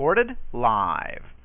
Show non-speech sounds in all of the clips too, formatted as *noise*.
Recorded live.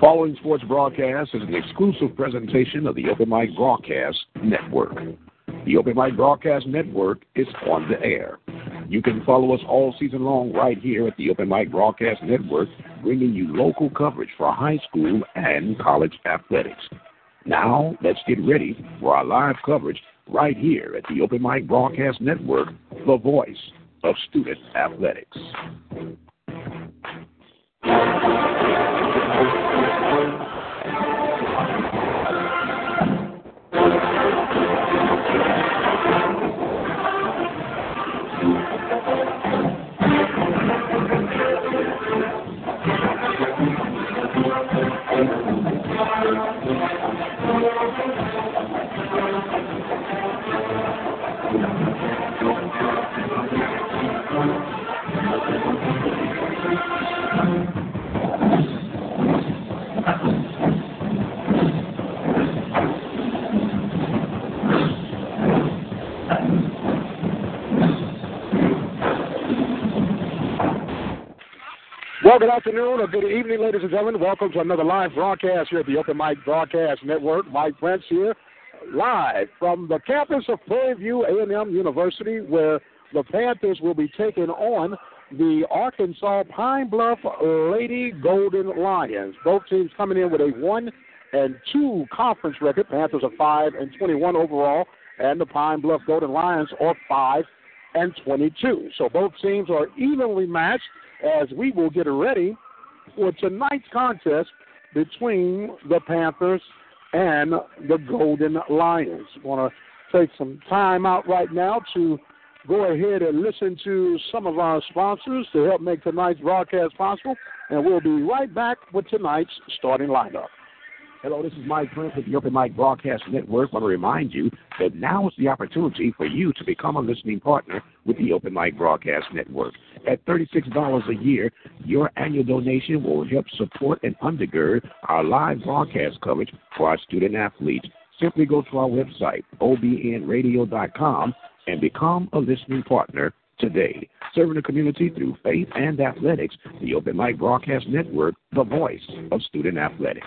Following sports broadcast is an exclusive presentation of the Open Mic Broadcast Network. The Open Mic Broadcast Network is on the air. You can follow us all season long right here at the Open Mic Broadcast Network, bringing you local coverage for high school and college athletics. Now, let's get ready for our live coverage right here at the Open Mic Broadcast Network, the voice of student athletics. Well, good afternoon or good evening, ladies and gentlemen. Welcome to another live broadcast here at the Open Mic Broadcast Network. Mike Prince here, live from the campus of Prairie View A&M University, where the Panthers will be taking on the Arkansas Pine Bluff Lady Golden Lions. Both teams coming in with a one and two conference record. Panthers are five and twenty-one overall, and the Pine Bluff Golden Lions are five and twenty-two. So both teams are evenly matched as we will get ready for tonight's contest between the Panthers and the Golden Lions. Want to take some time out right now to go ahead and listen to some of our sponsors to help make tonight's broadcast possible, and we'll be right back with tonight's starting lineup. Hello, this is Mike Prince with the Open Mic Broadcast Network. I want to remind you that now is the opportunity for you to become a listening partner with the Open Mic Broadcast Network. At $36 a year, your annual donation will help support and undergird our live broadcast coverage for our student athletes. Simply go to our website, obnradio.com, and become a listening partner today. Serving the community through faith and athletics, the Open Mic Broadcast Network, the voice of student athletics.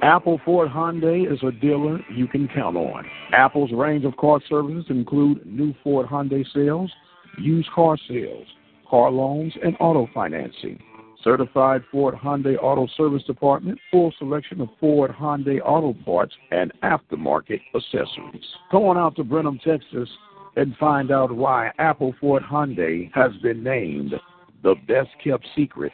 Apple Ford Hyundai is a dealer you can count on. Apple's range of car services include new Ford Hyundai sales, used car sales, car loans, and auto financing. Certified Ford Hyundai Auto Service Department, full selection of Ford Hyundai auto parts and aftermarket accessories. Go on out to Brenham, Texas, and find out why Apple Ford Hyundai has been named the best kept secret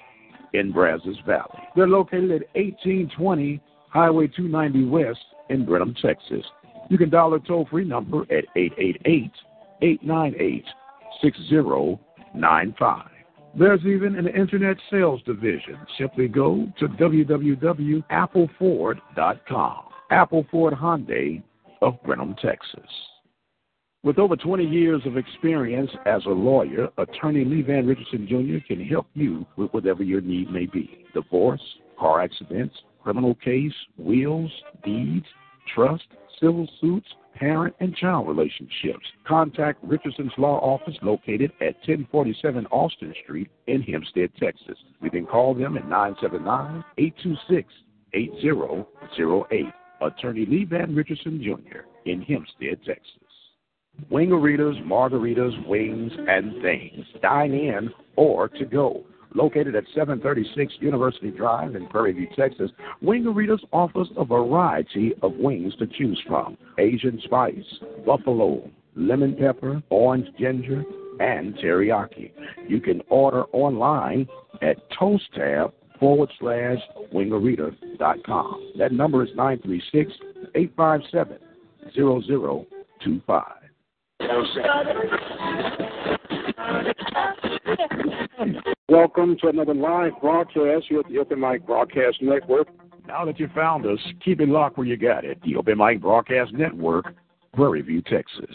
in Brazos Valley. They're located at 1820 Highway 290 West in Brenham, Texas. You can dial a toll free number at 888 898 6095. There's even an internet sales division. Simply go to www.appleford.com. Apple Ford Hyundai of Brenham, Texas. With over 20 years of experience as a lawyer, attorney Lee Van Richardson Jr. can help you with whatever your need may be divorce, car accidents, criminal case, wills, deeds, trust, civil suits, parent and child relationships. Contact Richardson's Law Office located at 1047 Austin Street in Hempstead, Texas. You can call them at 979 826 8008. Attorney Lee Van Richardson Jr. in Hempstead, Texas. Wingaritas, margaritas, wings, and things. Dine in or to go. Located at 736 University Drive in Prairie View, Texas, Wingaritas offers a variety of wings to choose from Asian spice, buffalo, lemon pepper, orange ginger, and teriyaki. You can order online at Toast Tab forward slash wingarita.com. That number is 936 857 0025. *laughs* Welcome to another live broadcast here at the Open Mic Broadcast Network. Now that you found us, keep it locked where you got it. The Open Mic Broadcast Network, Prairie View, Texas.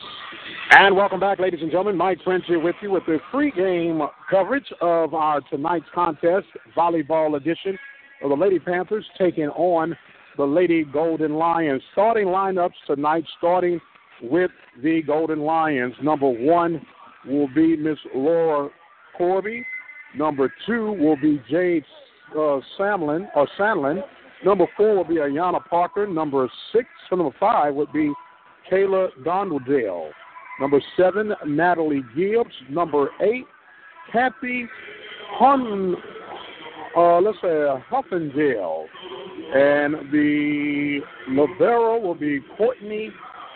And welcome back, ladies and gentlemen. Mike Prince here with you with the pregame coverage of our tonight's contest, volleyball edition of the Lady Panthers taking on the Lady Golden Lions. Starting lineups tonight, starting with the Golden Lions. Number one will be Miss Laura Corby. Number two will be Jade uh, Samlin or Sandlin. Number four will be Ayana Parker. Number six, or number five would be Kayla Donderdale. Number seven, Natalie Gibbs. Number eight, Kathy Hun, uh, let's say Huffendale. And the libero will be Courtney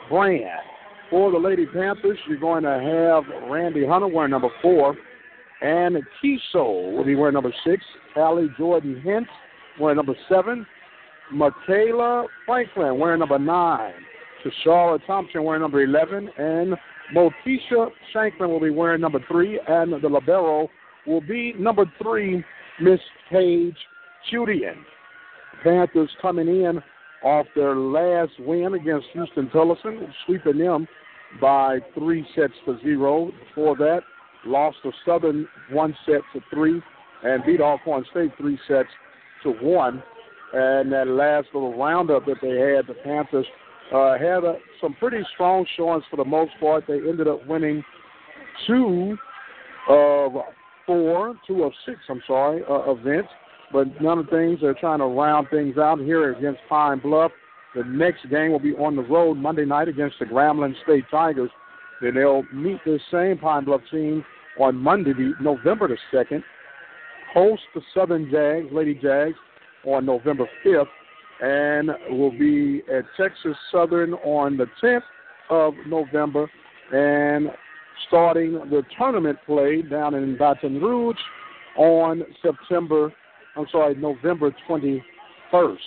Brand. For the Lady Panthers, you're going to have Randy Hunter wearing number four. And Kiso will be wearing number six. Allie Jordan Hint wearing number seven. Michaela Franklin wearing number nine. Tashara Thompson wearing number 11. And Motisha Shanklin will be wearing number three. And the Libero will be number three, Miss Paige Judian. Panthers coming in off their last win against Huston Tillotson, sweeping them by three sets to zero. Before that, lost to Southern one set to three, and beat Alcorn State three sets to one. And that last little roundup that they had, the Panthers uh, had a, some pretty strong showings for the most part. They ended up winning two of four, two of six, I'm sorry, uh, events. But none of the things they're trying to round things out here against Pine Bluff. The next game will be on the road Monday night against the Grambling State Tigers. Then they'll meet this same Pine Bluff team on Monday, November the 2nd, host the Southern Jags, Lady Jags, on November 5th, and will be at Texas Southern on the 10th of November, and starting the tournament play down in Baton Rouge on September, I'm sorry, November 21st.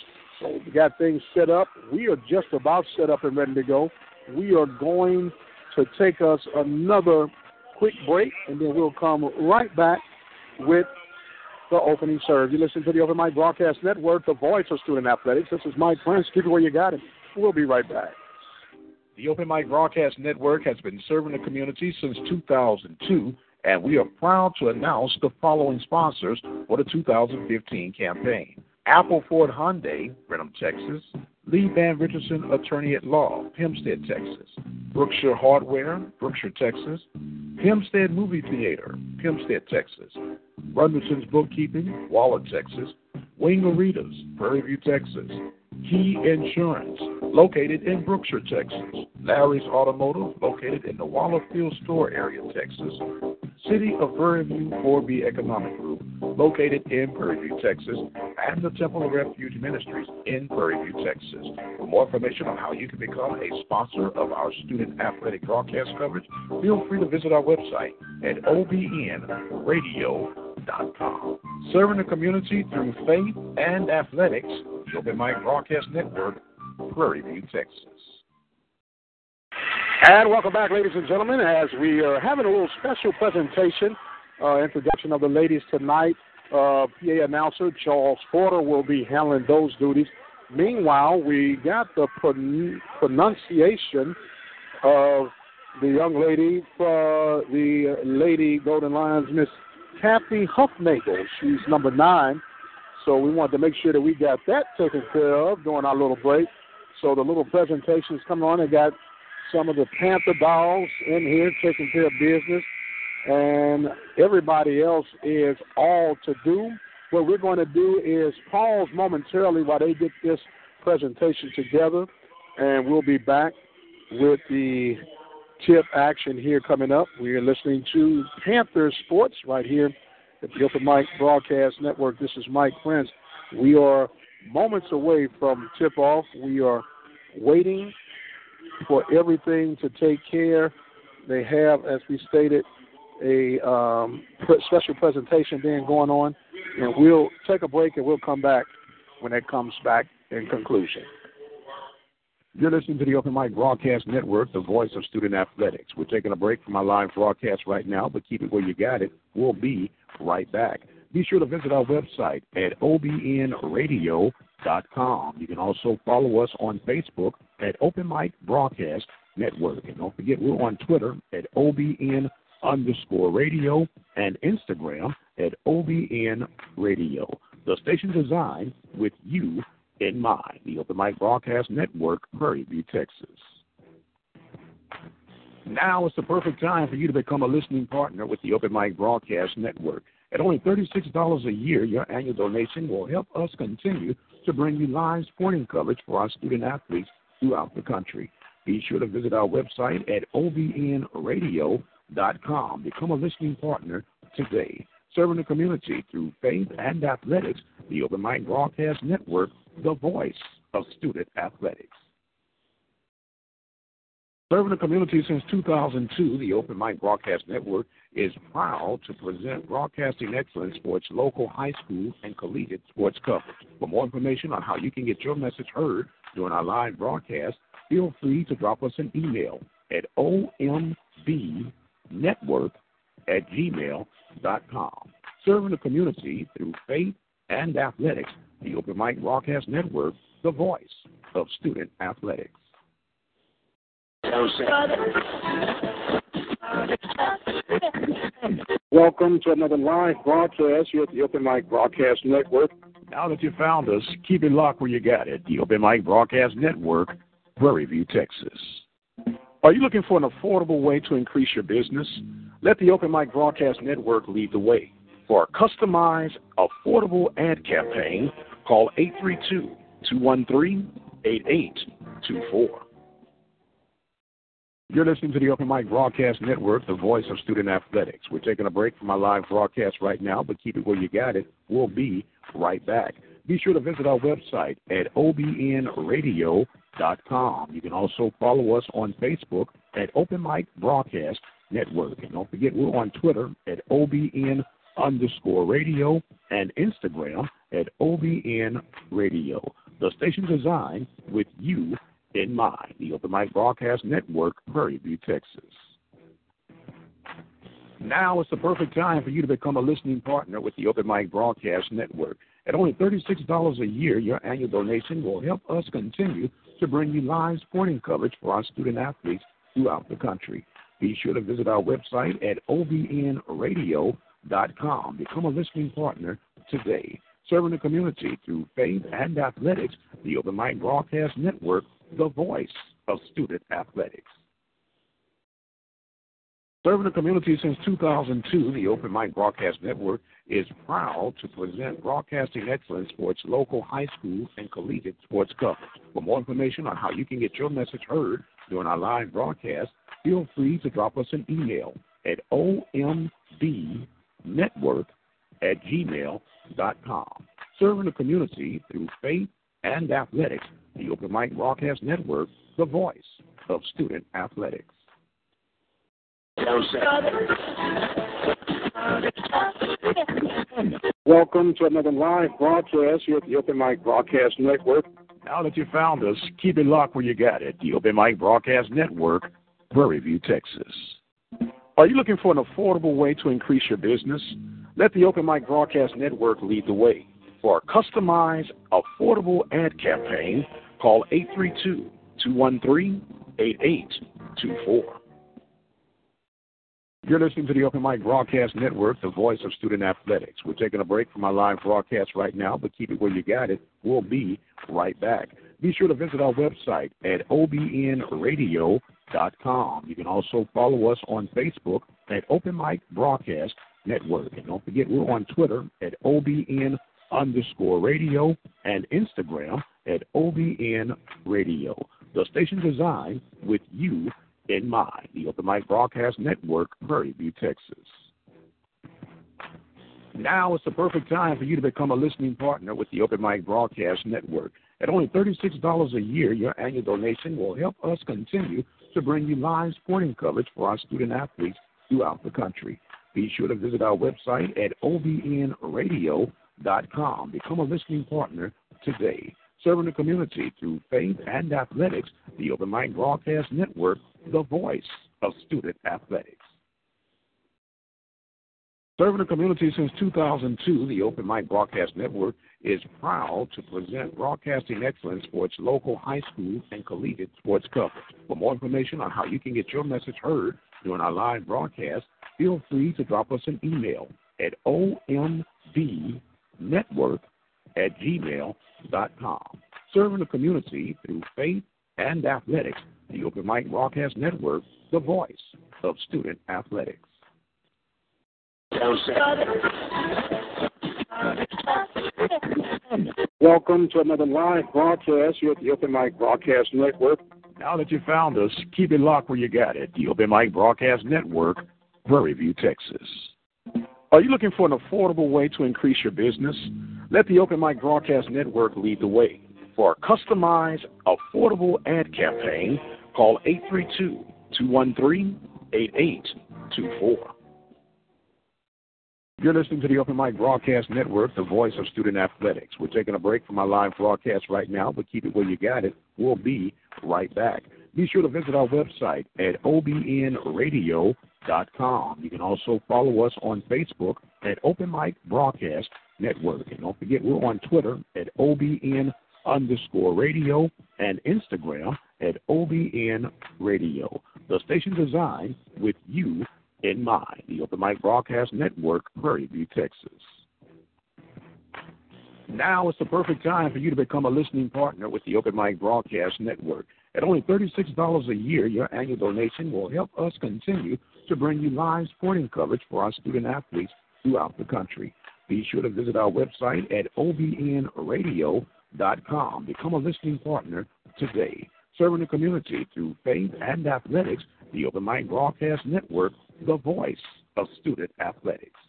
So we got things set up. We are just about set up and ready to go. We are going to take us another quick break, and then we'll come right back with the opening serve. You listen to the Open Mic Broadcast Network, the voice of student athletics. This is Mike Prince. Keep it where you got it. We'll be right back. The Open Mic Broadcast Network has been serving the community since 2002, and we are proud to announce the following sponsors for the 2015 campaign. Apple Ford Hyundai, Brenham, Texas. Lee Van Richardson, attorney at law, Hempstead, Texas. Brookshire Hardware, Brookshire, Texas. Hempstead Movie Theater, Hempstead, Texas. Runderson's Bookkeeping, Waller, Texas. Wingaritas, Prairie View, Texas. Key Insurance, located in Brookshire, Texas. Larry's Automotive, located in the Waller Field Store area, Texas. City of Prairie View 4B Economic Group, located in Prairie View, Texas, and the Temple of Refuge Ministries in Prairie View, Texas. For more information on how you can become a sponsor of our student athletic broadcast coverage, feel free to visit our website at obnradio.com. Serving the community through faith and athletics, the Open Mic Broadcast Network, Prairie View, Texas. And welcome back, ladies and gentlemen, as we are having a little special presentation, uh, introduction of the ladies tonight. Uh, PA announcer Charles Porter will be handling those duties. Meanwhile, we got the pron- pronunciation of the young lady, uh, the Lady Golden Lions, Miss Kathy Huffnagel. She's number nine. So we wanted to make sure that we got that taken care of during our little break. So the little presentation is coming on. They got some of the Panther dolls in here taking care of business, and everybody else is all to do. What we're going to do is pause momentarily while they get this presentation together, and we'll be back with the tip action here coming up. We are listening to Panther Sports right here at the Open Mic Broadcast Network. This is Mike Prince. We are moments away from tip off. We are waiting for everything to take care. They have, as we stated, a um, special presentation being going on, and we'll take a break and we'll come back when it comes back in conclusion. You're listening to the Open Mic Broadcast Network, the voice of student athletics. We're taking a break from our live broadcast right now, but keep it where you got it. We'll be right back. Be sure to visit our website at obnradio.com. You can also follow us on Facebook at Open Mic Broadcast Network. And don't forget, we're on Twitter at OBN underscore radio and Instagram at OBN radio. The station designed with you in mind. The Open Mic Broadcast Network, Prairie View, Texas. Now is the perfect time for you to become a listening partner with the Open Mic Broadcast Network. At only $36 a year, your annual donation will help us continue to bring you live sporting coverage for our student athletes throughout the country. Be sure to visit our website at obnradio.com. Become a listening partner today. Serving the community through faith and athletics, the Open Mic Broadcast Network, the voice of student athletics. Serving the community since 2002, the Open Mic Broadcast Network is proud to present broadcasting excellence for its local high school and collegiate sports coverage. For more information on how you can get your message heard during our live broadcast, feel free to drop us an email at ombnetwork at gmail.com. Serving the community through faith and athletics, the Open Mic Broadcast Network, the voice of student athletics. Welcome to another live broadcast here at the Open Mic Broadcast Network. Now that you found us, keep it locked where you got it. The Open Mic Broadcast Network, Prairie View, Texas. Are you looking for an affordable way to increase your business? Let the Open Mic Broadcast Network lead the way. For a customized, affordable ad campaign, call 832 213 8824. You're listening to the Open Mic Broadcast Network, the voice of student athletics. We're taking a break from our live broadcast right now, but keep it where you got it. We'll be right back. Be sure to visit our website at obnradio.com. You can also follow us on Facebook at Open Mic Broadcast Network. And don't forget, we're on Twitter at OBN underscore radio and Instagram at OBN Radio. The station designed with you in mind. The Open Mic Broadcast Network, Prairie View, Texas. Now is the perfect time for you to become a listening partner with the Open Mic Broadcast Network. At only $36 a year, your annual donation will help us continue to bring you live sporting coverage for our student athletes throughout the country. Be sure to visit our website at obnradio.com. Become a listening partner today. Serving the community through faith and athletics, the Open Mic Broadcast Network the voice of student athletics. Serving the community since 2002, the Open Mic Broadcast Network is proud to present broadcasting excellence for its local high school and collegiate sports coverage. For more information on how you can get your message heard during our live broadcast, feel free to drop us an email at ombnetwork at gmail.com. Serving the community through faith and athletics, the Open Mic Broadcast Network, the voice of student athletics. Welcome to another live broadcast here at the Open Mic Broadcast Network. Now that you found us, keep it locked where you got it. The Open Mic Broadcast Network, Prairie View, Texas. Are you looking for an affordable way to increase your business? Let the Open Mic Broadcast Network lead the way. For a customized, affordable ad campaign, call 832 213 8824. You're listening to the Open Mic Broadcast Network, the voice of student athletics. We're taking a break from our live broadcast right now, but keep it where you got it. We'll be right back. Be sure to visit our website at obnradio.com. You can also follow us on Facebook at Open Mic Broadcast Network. And don't forget, we're on Twitter at OBN underscore radio and Instagram at OBN Radio. The station designed with you in mind. The Open Mic Broadcast Network, Prairie View, Texas. Now is the perfect time for you to become a listening partner with the Open Mic Broadcast Network. At only $36 a year, your annual donation will help us continue to bring you live sporting coverage for our student athletes throughout the country. Be sure to visit our website at obnradio.com com. Become a listening partner today. Serving the community through faith and athletics, the Open Mic Broadcast Network, the voice of student athletics. Serving the community since 2002, the Open Mic Broadcast Network is proud to present broadcasting excellence for its local high school and collegiate sports coverage. For more information on how you can get your message heard during our live broadcast, feel free to drop us an email at omb network at gmail.com. Serving the community through faith and athletics, the Open Mic Broadcast Network, the voice of student athletics. Welcome to another live broadcast here at the Open Mic Broadcast Network. Now that you found us, keep it locked where you got it. The Open Mic Broadcast Network, Prairie View, Texas. Are you looking for an affordable way to increase your business? Let the Open Mic Broadcast Network lead the way. For a customized, affordable ad campaign, call 832 213 8824. You're listening to the Open Mic Broadcast Network, the voice of student athletics. We're taking a break from our live broadcast right now, but keep it where you got it. We'll be right back. Be sure to visit our website at obnradio.com. You can also follow us on Facebook at Open Mic Broadcast Network. And don't forget, we're on Twitter at OBN underscore radio and Instagram at OBN Radio. The station designed with you in mind. The Open Mic Broadcast Network, Prairie View, Texas. Now is the perfect time for you to become a listening partner with the Open Mic Broadcast Network. At only $36 a year, your annual donation will help us continue to bring you live sporting coverage for our student athletes throughout the country. Be sure to visit our website at obnradio.com. Become a listening partner today. Serving the community through faith and athletics, the Open Mic Broadcast Network the voice of student athletics.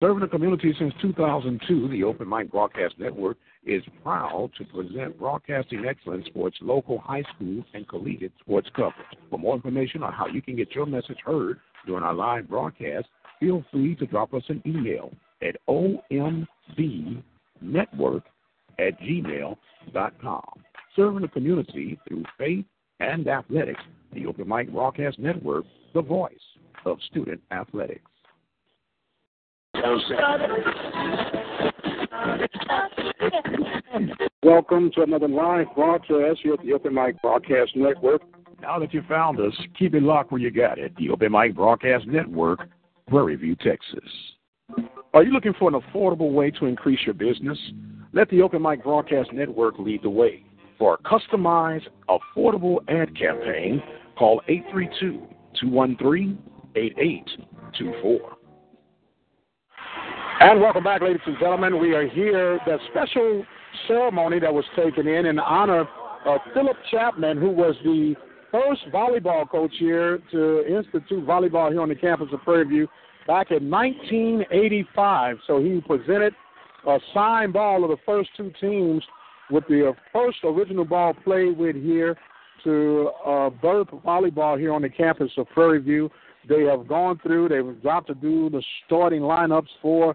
Serving the community since 2002, the Open Mic Broadcast Network is proud to present broadcasting excellence for its local high school and collegiate sports coverage. For more information on how you can get your message heard during our live broadcast, feel free to drop us an email at ombnetwork at gmail.com. Serving the community through faith and athletics the Open Mic Broadcast Network, the voice of student athletics. Welcome to another live broadcast here at the Open Mic Broadcast Network. Now that you found us, keep it locked where you got it. The Open Mic Broadcast Network, Prairie View, Texas. Are you looking for an affordable way to increase your business? Let the Open Mic Broadcast Network lead the way. For a customized, affordable ad campaign, call 832 213 8824. And welcome back, ladies and gentlemen. We are here. The special ceremony that was taken in in honor of Philip Chapman, who was the first volleyball coach here to institute volleyball here on the campus of Prairie View back in 1985. So he presented a signed ball of the first two teams with the first original ball played with here to uh, birth volleyball here on the campus of Prairie View. They have gone through, they've got to do the starting lineups for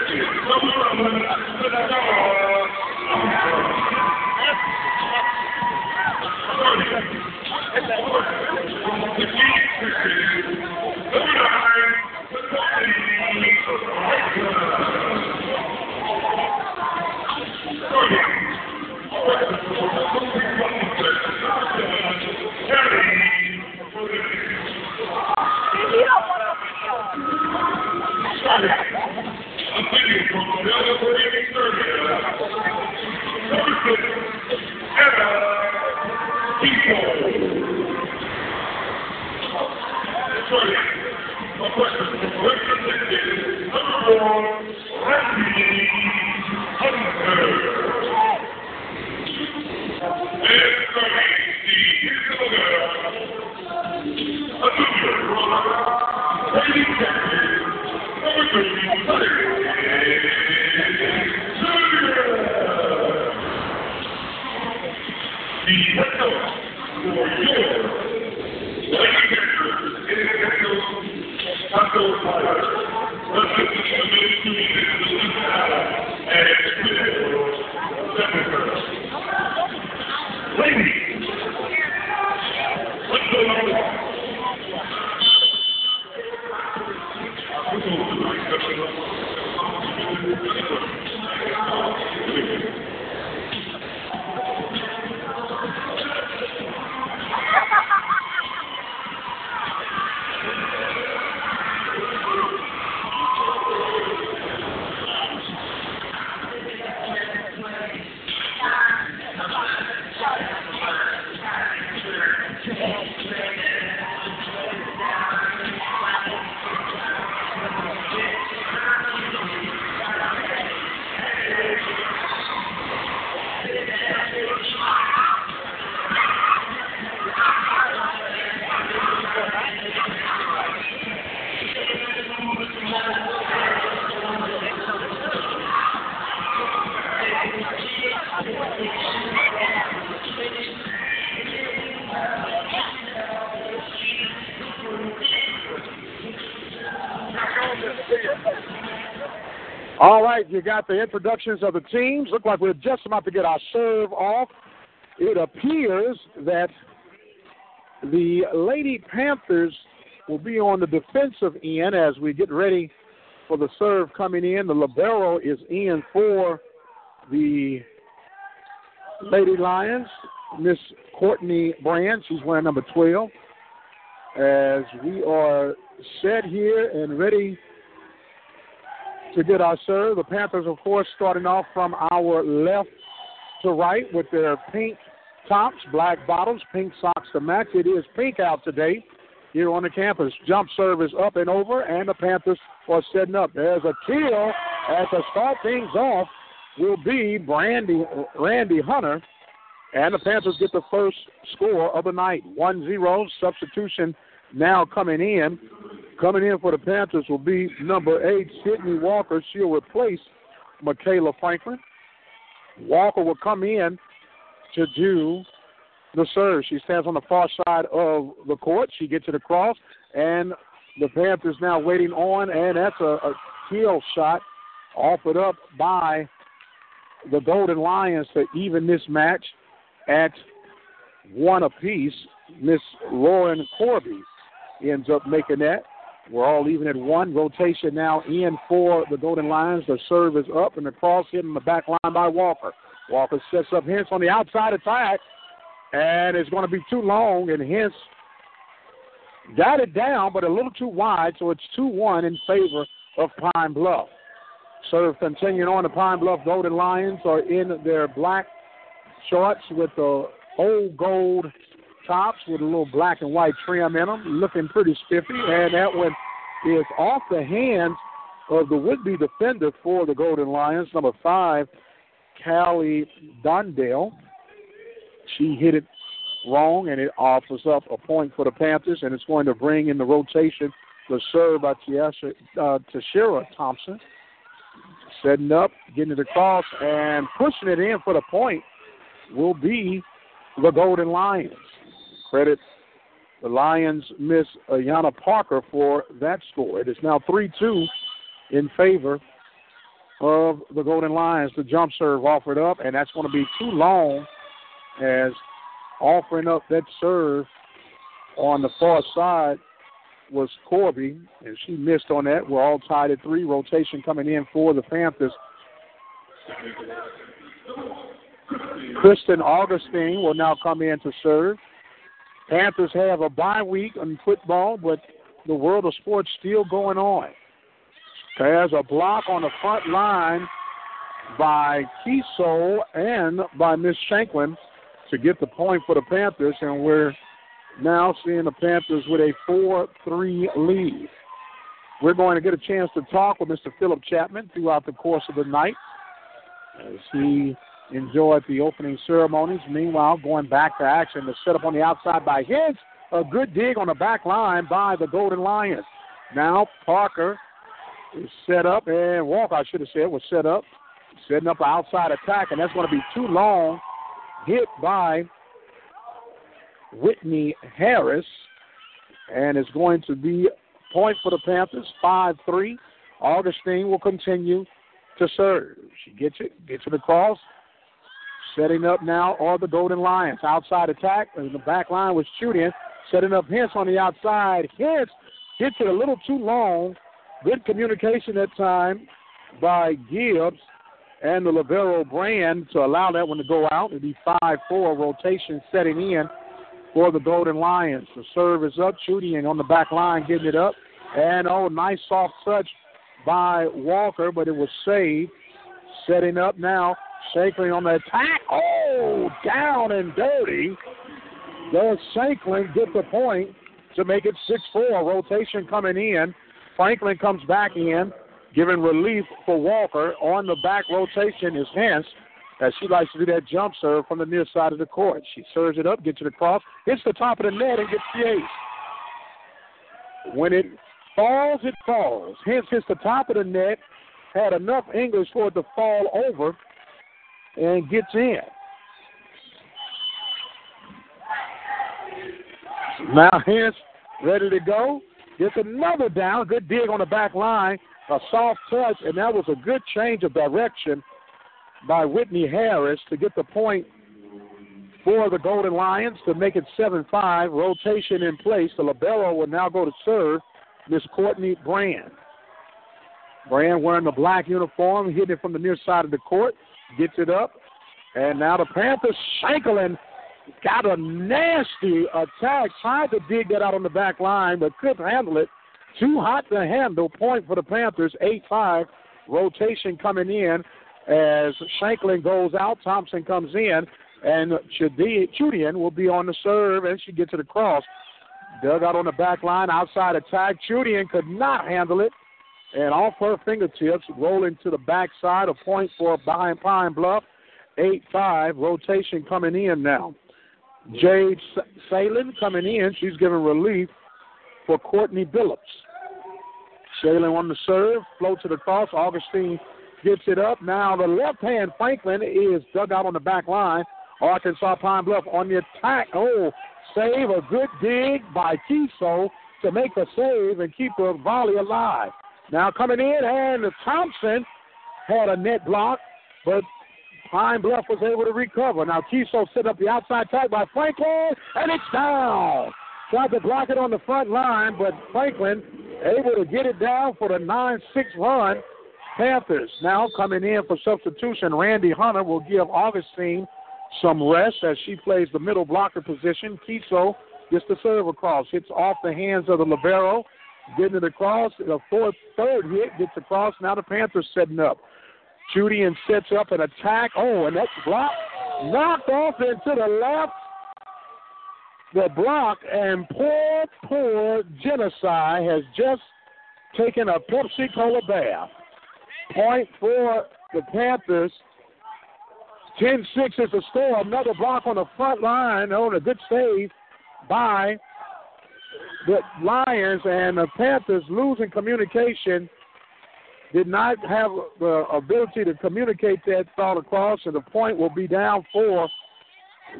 Come on, man. You got the introductions of the teams. Look like we're just about to get our serve off. It appears that the Lady Panthers will be on the defensive end as we get ready for the serve coming in. The libero is in for the Lady Lions, Miss Courtney Brand. She's wearing number 12. As we are set here and ready to get our serve. The Panthers, of course, starting off from our left to right with their pink tops, black bottoms, pink socks to match. It is pink out today here on the campus. Jump serve is up and over, and the Panthers are setting up. There's a kill as to start things off will be Brandy Randy Hunter, and the Panthers get the first score of the night. 1-0 substitution now coming in. Coming in for the Panthers will be number eight, Sydney Walker. She'll replace Michaela Franklin. Walker will come in to do the serve. She stands on the far side of the court. She gets it across, and the Panthers now waiting on, and that's a, a kill shot offered up by the Golden Lions to even this match at one apiece. Miss Lauren Corby ends up making that. We're all even at one. Rotation now in for the Golden Lions. The serve is up and the cross hit in the back line by Walker. Walker sets up Hens on the outside attack, and it's going to be too long, and Hens got it down, but a little too wide, so it's 2 1 in favor of Pine Bluff. Serve continuing on. The Pine Bluff Golden Lions are in their black shorts with the old gold tops with a little black and white trim in them, looking pretty spiffy. And that one is off the hands of the would-be defender for the Golden Lions, number five, Callie Dondale. She hit it wrong, and it offers up a point for the Panthers, and it's going to bring in the rotation the serve by Tiasha, uh, Tashira Thompson. Setting up, getting it across, and pushing it in for the point will be the Golden Lions. Credit the Lions miss Ayana Parker for that score. It is now 3 2 in favor of the Golden Lions. The jump serve offered up, and that's going to be too long as offering up that serve on the far side was Corby, and she missed on that. We're all tied at three. Rotation coming in for the Panthers. Kristen Augustine will now come in to serve. Panthers have a bye week in football, but the world of sports still going on. There's a block on the front line by Kiesel and by Miss Shanklin to get the point for the Panthers, and we're now seeing the Panthers with a 4 3 lead. We're going to get a chance to talk with Mr. Philip Chapman throughout the course of the night as he enjoyed the opening ceremonies. Meanwhile, going back to action, the setup on the outside by Hens. A good dig on the back line by the Golden Lions. Now Parker is set up, and Walker, I should have said, was set up, setting up an outside attack, and that's going to be too long. Hit by Whitney Harris, and it's going to be point for the Panthers, 5 3. Augustine will continue to serve. She gets it, gets it across, Setting up now are the Golden Lions. Outside attack, and the back line was shooting. Setting up Hens on the outside. Hens hits it a little too long, Good communication that time by Gibbs and the Libero brand to allow that one to go out. It'd be 5 4 rotation setting in for the Golden Lions. The serve is up. Chudian on the back line getting it up. And oh, nice soft touch by Walker, but it was saved. Setting up now. Shanklin on the attack. Oh, down and dirty. Does Shanklin get the point to make it 6 4? Rotation coming in. Franklin comes back in, giving relief for Walker. On the back rotation is Hens, as she likes to do that jump serve from the near side of the court. She serves it up, gets it across, hits the top of the net, and gets the ace. When it falls, it falls. Hens hits the top of the net, had enough English for it to fall over, and gets in. Now *laughs* Hens ready to go. Gets another down. Good dig on the back line. A soft touch, and that was a good change of direction by Whitney Harris to get the point for the Golden Lions to make it 7 5. Rotation in place. The Libero will now go to serve Miss Courtney Brand. Brand wearing the black uniform, hitting it from the near side of the court, gets it up. And now the Panthers, Shanklin got a nasty attack, tried to dig that out on the back line, but couldn't handle it. Too hot to handle. Point for the Panthers, 8 5. Rotation coming in as Shanklin goes out. Thompson comes in, and Chudian will be on the serve, and she gets it across. Dug out on the back line, outside attack. Chudian could not handle it, and off her fingertips, rolling to the backside. A point for behind Pine Bluff. 8 5. Rotation coming in now. Jade Salen coming in. She's giving relief for Courtney Billups. Salen on the serve, float to the cross. Augustine gets it up. Now the left hand Franklin is dug out on the back line. Arkansas Pine Bluff on the attack. Oh, save a good dig by Kiso to make a save and keep the volley alive. Now coming in, and Thompson had a net block, but Pine Bluff was able to recover. Now Kiso set up the outside tag by Franklin, and it's down. Tried to block it on the front line, but Franklin able to get it down for the 9 6 run. Panthers now coming in for substitution. Randy Hunter will give Augustine some rest as she plays the middle blocker position. Kiso gets the serve across, hits off the hands of the Libero, getting it across. The fourth, third hit gets across. Now the Panthers setting up. Chudian sets up an attack. Oh, and that's blocked. Knocked off into the left. The block and poor, poor Genocide has just taken a Pepsi Cola bath. Point for the Panthers. 10 6 is the score. Another block on the front line Oh, on a good save by the Lions, and the Panthers losing communication did not have the ability to communicate that thought across, and the point will be down for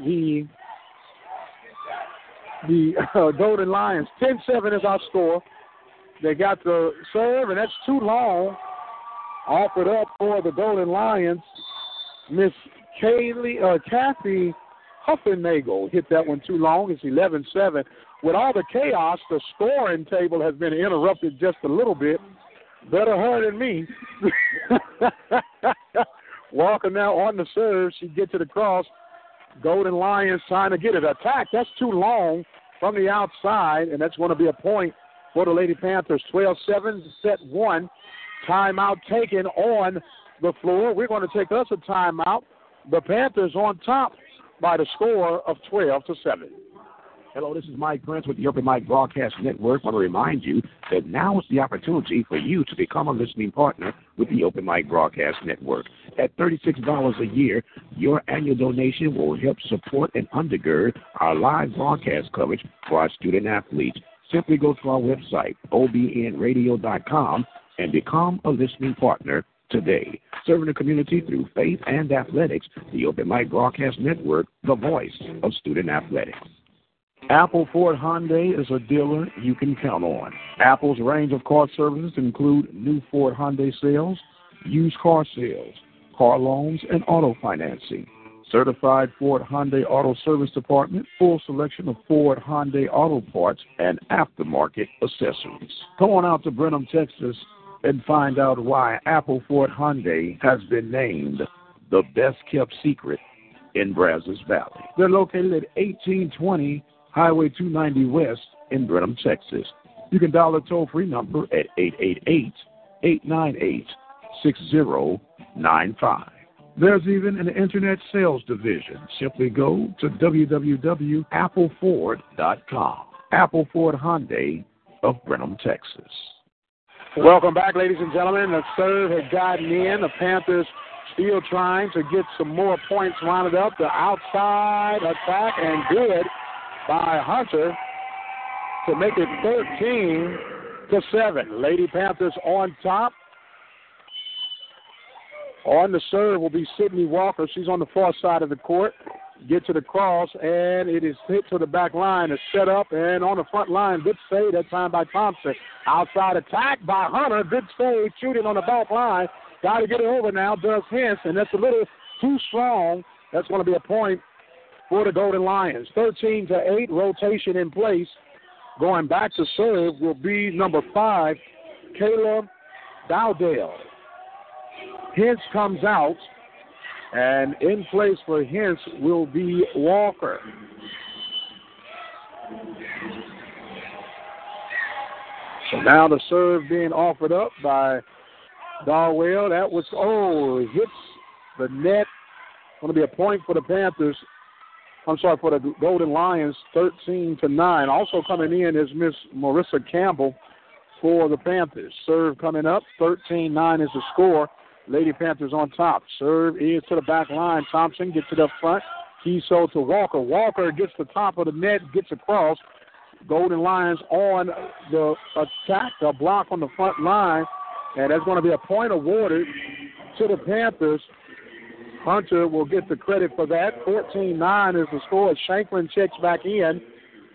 the the *laughs* uh, Golden Lions. 10-7 is our score. They got the serve, and that's too long. Offered up for the Golden Lions. Miss Kaylee, uh, Kathy Huffenagel hit that one too long. It's 11-7. With all the chaos, the scoring table has been interrupted just a little bit. Better her than me. *laughs* Walker now on the serve. She gets it across. Golden Lions trying to get it. Attack. That's too long from the outside, and that's going to be a point for the Lady Panthers. 12 7, set one. Timeout taken on the floor. We're going to take us a timeout. The Panthers on top by the score of 12 to 7. Hello, this is Mike Prince with the Open Mic Broadcast Network. I want to remind you that now is the opportunity for you to become a listening partner with the Open Mic Broadcast Network. At $36 a year, your annual donation will help support and undergird our live broadcast coverage for our student athletes. Simply go to our website, obnradio.com, and become a listening partner today. Serving the community through faith and athletics, the Open Mic Broadcast Network, the voice of student athletics. Apple Ford Hyundai is a dealer you can count on. Apple's range of car services include new Ford Hyundai sales, used car sales, car loans, and auto financing. Certified Ford Hyundai Auto Service Department, full selection of Ford Hyundai auto parts and aftermarket accessories. Come on out to Brenham, Texas and find out why Apple Ford Hyundai has been named the best kept secret in Brazos Valley. They're located at 1820 Highway 290 West in Brenham, Texas. You can dial the toll free number at 888 898 6095. There's even an internet sales division. Simply go to www.appleford.com. Apple Ford Hyundai of Brenham, Texas. Welcome back, ladies and gentlemen. The serve had gotten in. The Panthers still trying to get some more points rounded up. The outside attack and good by Hunter to make it 13 to 7. Lady Panthers on top. On the serve will be Sydney Walker. She's on the far side of the court. Get to the cross, and it is hit to the back line. It's set up, and on the front line, good save that time by Thompson. Outside attack by Hunter. Good save, shooting on the back line. Got to get it over now, does Hintz, and that's a little too strong. That's going to be a point for the Golden Lions. 13 to 8, rotation in place. Going back to serve will be number five, Caleb Dowdale. Hintz comes out, and in place for Hintz will be Walker. So now the serve being offered up by Darwell. That was, oh, hits the net. Going to be a point for the Panthers. I'm sorry, for the Golden Lions, 13 to 9. Also coming in is Miss Marissa Campbell for the Panthers. Serve coming up, 13 9 is the score. Lady Panthers on top. Serve is to the back line. Thompson gets it up front. Kiso to Walker. Walker gets the top of the net, gets across. Golden Lions on the attack, a block on the front line, and that's going to be a point awarded to the Panthers. Hunter will get the credit for that. 14 9 is the score. Shanklin checks back in.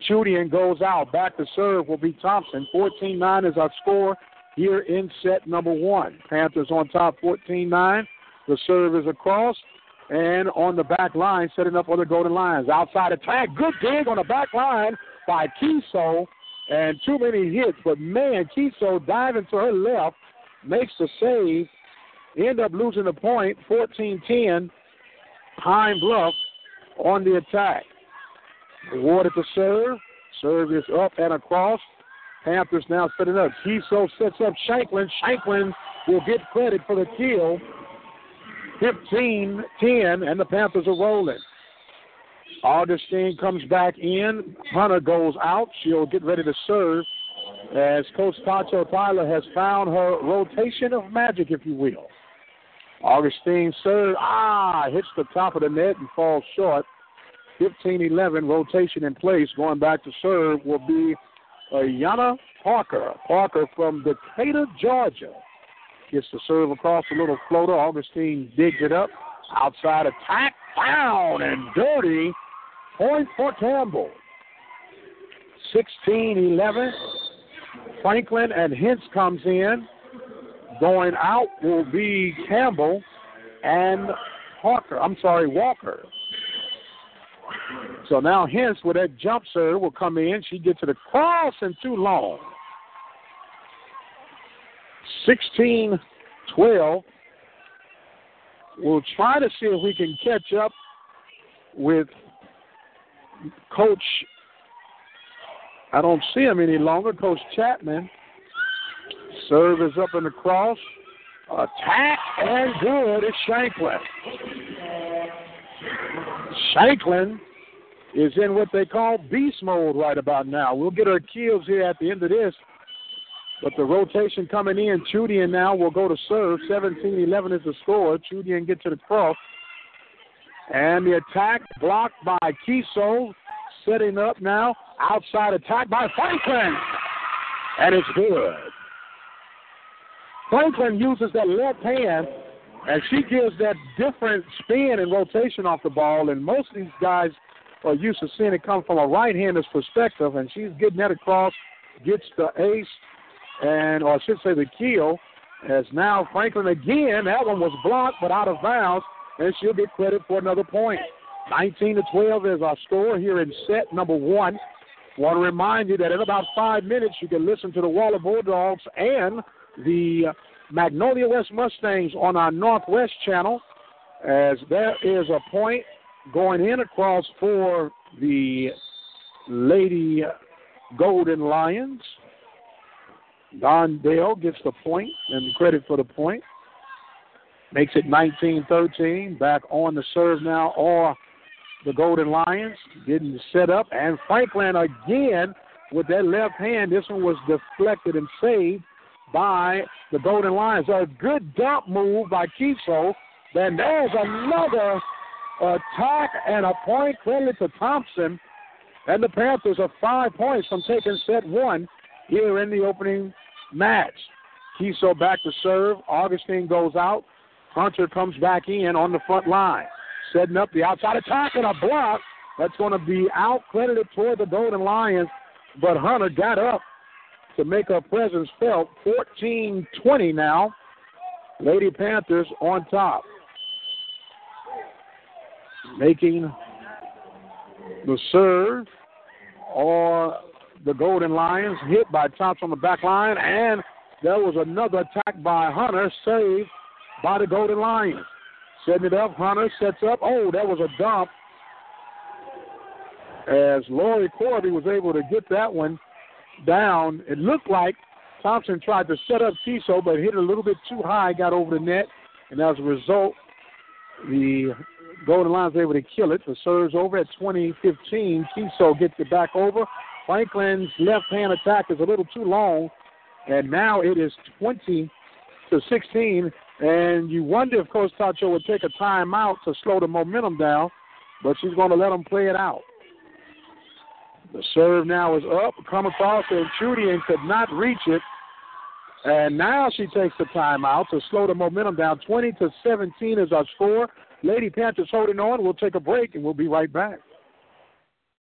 Chudian goes out. Back to serve will be Thompson. 14 9 is our score here in set number one. Panthers on top 14 9. The serve is across. And on the back line, setting up for the Golden Lions. Outside attack. Good dig on the back line by Kiso. And too many hits. But man, Kiso diving to her left makes the save. End up losing the point 14 10. Pine Bluff on the attack. Awarded the serve. Serve is up and across. Panthers now setting up. Kiso sets up Shanklin. Shanklin will get credit for the kill. 15 10, and the Panthers are rolling. Augustine comes back in. Hunter goes out. She'll get ready to serve as Coach Tacho Tyler has found her rotation of magic, if you will. Augustine serve. Ah, hits the top of the net and falls short. 15 11, rotation in place. Going back to serve will be Yana Parker. Parker from Decatur, Georgia. Gets the serve across a little floater. Augustine digs it up. Outside attack. Down and dirty. Point for Campbell. 16 11. Franklin and Hintz comes in. Going out will be Campbell and Parker. I'm sorry, Walker. So now hence with that jump serve will come in. She gets to the cross and too long. 16 12. We'll try to see if we can catch up with Coach. I don't see him any longer. Coach Chapman. Serve is up in the cross. Attack and good. It's Shanklin. Shanklin is in what they call beast mode right about now. We'll get our kills here at the end of this. But the rotation coming in, Chudian now will go to serve. 17-11 is the score. Chudian gets to the cross. And the attack blocked by Kiso. Setting up now. Outside attack by Franklin. And it's good. Franklin uses that left hand, and she gives that different spin and rotation off the ball. And most of these guys are used to seeing it come from a right-hander's perspective, and she's getting that across, gets the ace, and or I should say the kill. As now Franklin again, that one was blocked but out of bounds. and she'll get credit for another point. 19 to 12 is our score here in set number one. Want to remind you that in about five minutes you can listen to the Waller Bulldogs and the Magnolia West Mustangs on our Northwest channel, as there is a point going in across for the Lady Golden Lions. Don Dale gets the point and credit for the point. Makes it 19 13. Back on the serve now, or the Golden Lions getting set up. And Franklin again with that left hand. This one was deflected and saved by the Golden Lions. A good dump move by Kiso. Then there's another attack and a point credit to Thompson. And the Panthers are five points from taking set one here in the opening match. Kiso back to serve. Augustine goes out. Hunter comes back in on the front line. Setting up the outside attack and a block. That's going to be out credited toward the Golden Lions. But Hunter got up to make her presence felt. 14 20 now. Lady Panthers on top. Making the serve or the Golden Lions hit by Thompson on the back line, and there was another attack by Hunter, saved by the Golden Lions. Setting it up, Hunter sets up. Oh, that was a dump. As Lori Corby was able to get that one down, it looked like Thompson tried to set up Kiso, but hit it a little bit too high, got over the net, and as a result, the Golden Lions able to kill it. The serves over at 2015. Kiso gets it back over. Franklin's left hand attack is a little too long, and now it is 20 to 16. And you wonder if Coach Tacho would take a timeout to slow the momentum down, but she's going to let them play it out. The serve now is up, come across, and Chudian could not reach it. And now she takes the timeout to slow the momentum down. 20 to 17 is our score. Lady Panthers holding on. We'll take a break and we'll be right back.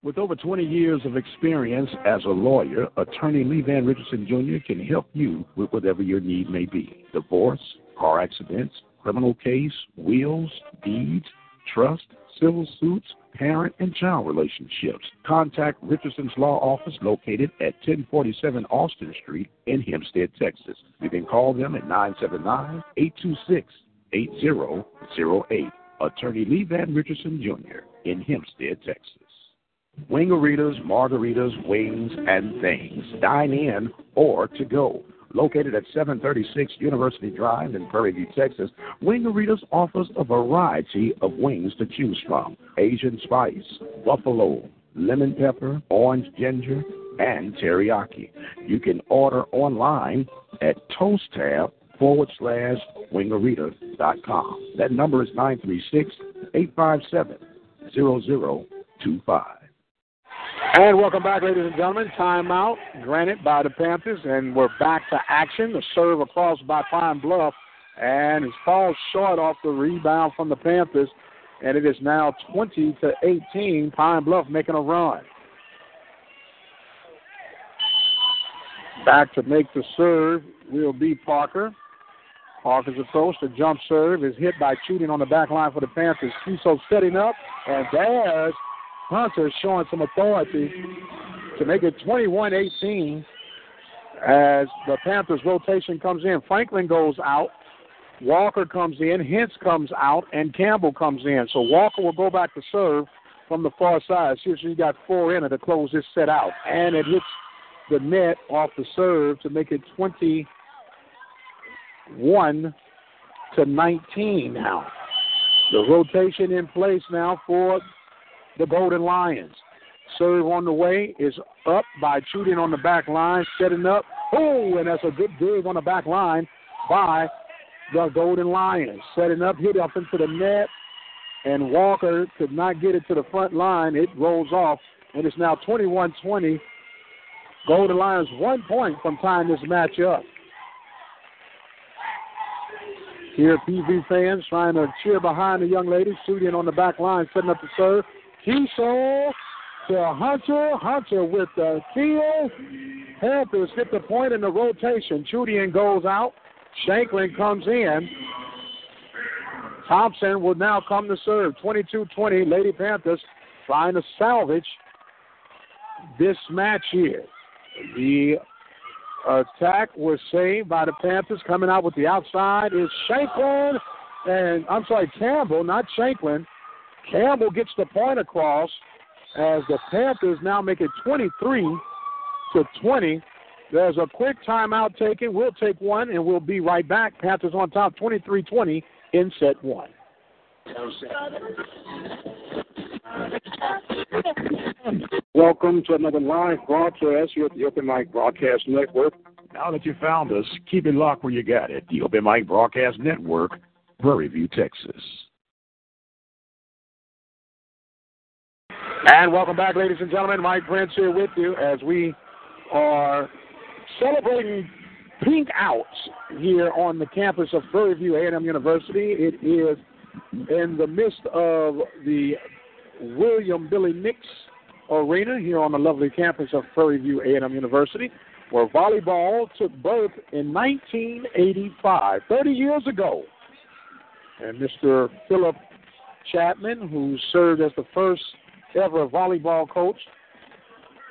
With over 20 years of experience as a lawyer, attorney Lee Van Richardson Jr. can help you with whatever your need may be divorce, car accidents, criminal case, wills, deeds, trust, civil suits, parent and child relationships. Contact Richardson's Law Office located at 1047 Austin Street in Hempstead, Texas. You can call them at 979 826 8008. Attorney Lee Van Richardson Jr. in Hempstead, Texas. Wingaritas, margaritas, wings, and things. Dine in or to go. Located at 736 University Drive in Prairie View, Texas, Wingaritas offers a variety of wings to choose from Asian spice, buffalo, lemon pepper, orange ginger, and teriyaki. You can order online at toasttab forward slash wingarita.com. That number is 936 857 0025. And welcome back, ladies and gentlemen. Timeout granted by the Panthers, and we're back to action. The serve across by Pine Bluff, and it falls short off the rebound from the Panthers, and it is now 20 to 18. Pine Bluff making a run. Back to make the serve will be Parker. Parker's approach, the jump serve is hit by shooting on the back line for the Panthers. Kiso setting up, and there's Hunter is showing some authority to make it 21 18 as the Panthers rotation comes in. Franklin goes out. Walker comes in, Hintz comes out, and Campbell comes in. So Walker will go back to serve from the far side. See she got four in it to close this set out. And it hits the net off the serve to make it 21 to 19 now. The rotation in place now for the Golden Lions. Serve on the way is up by shooting on the back line, setting up. Oh, and that's a good dig on the back line by the Golden Lions. Setting up, hit up into the net, and Walker could not get it to the front line. It rolls off, and it's now 21 20. Golden Lions one point from tying this match up. Here, PV fans trying to cheer behind the young lady, shooting on the back line, setting up the serve. Kiso to Hunter. Hunter with the steal. Panthers hit the point in the rotation. Chudian goes out. Shanklin comes in. Thompson will now come to serve. 22-20, Lady Panthers trying to salvage this match here. The attack was saved by the Panthers. Coming out with the outside is Shanklin, and I'm sorry, Campbell, not Shanklin. Campbell gets the point across as the Panthers now make it 23 to 20. There's a quick timeout taken. We'll take one and we'll be right back. Panthers on top 23 20 in set one. Welcome to another live broadcast here at the Open Mic Broadcast Network. Now that you found us, keep it locked where you got it. The Open Mic Broadcast Network, Prairie View, Texas. And welcome back, ladies and gentlemen. Mike Prince here with you as we are celebrating pink outs here on the campus of Prairie View A&M University. It is in the midst of the William Billy Nicks Arena here on the lovely campus of Prairie View A&M University, where volleyball took birth in 1985, 30 years ago. And Mr. Philip Chapman, who served as the first ever volleyball coach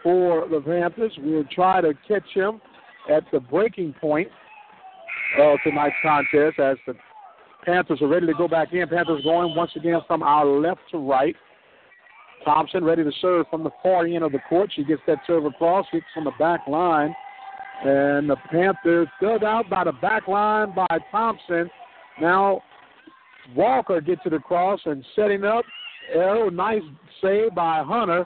for the Panthers. We'll try to catch him at the breaking point of tonight's contest as the Panthers are ready to go back in. Panthers going once again from our left to right. Thompson ready to serve from the far end of the court. She gets that serve across, hits on the back line. And the Panthers dug out by the back line by Thompson. Now Walker gets it across and setting up. Arrow, nice save by Hunter.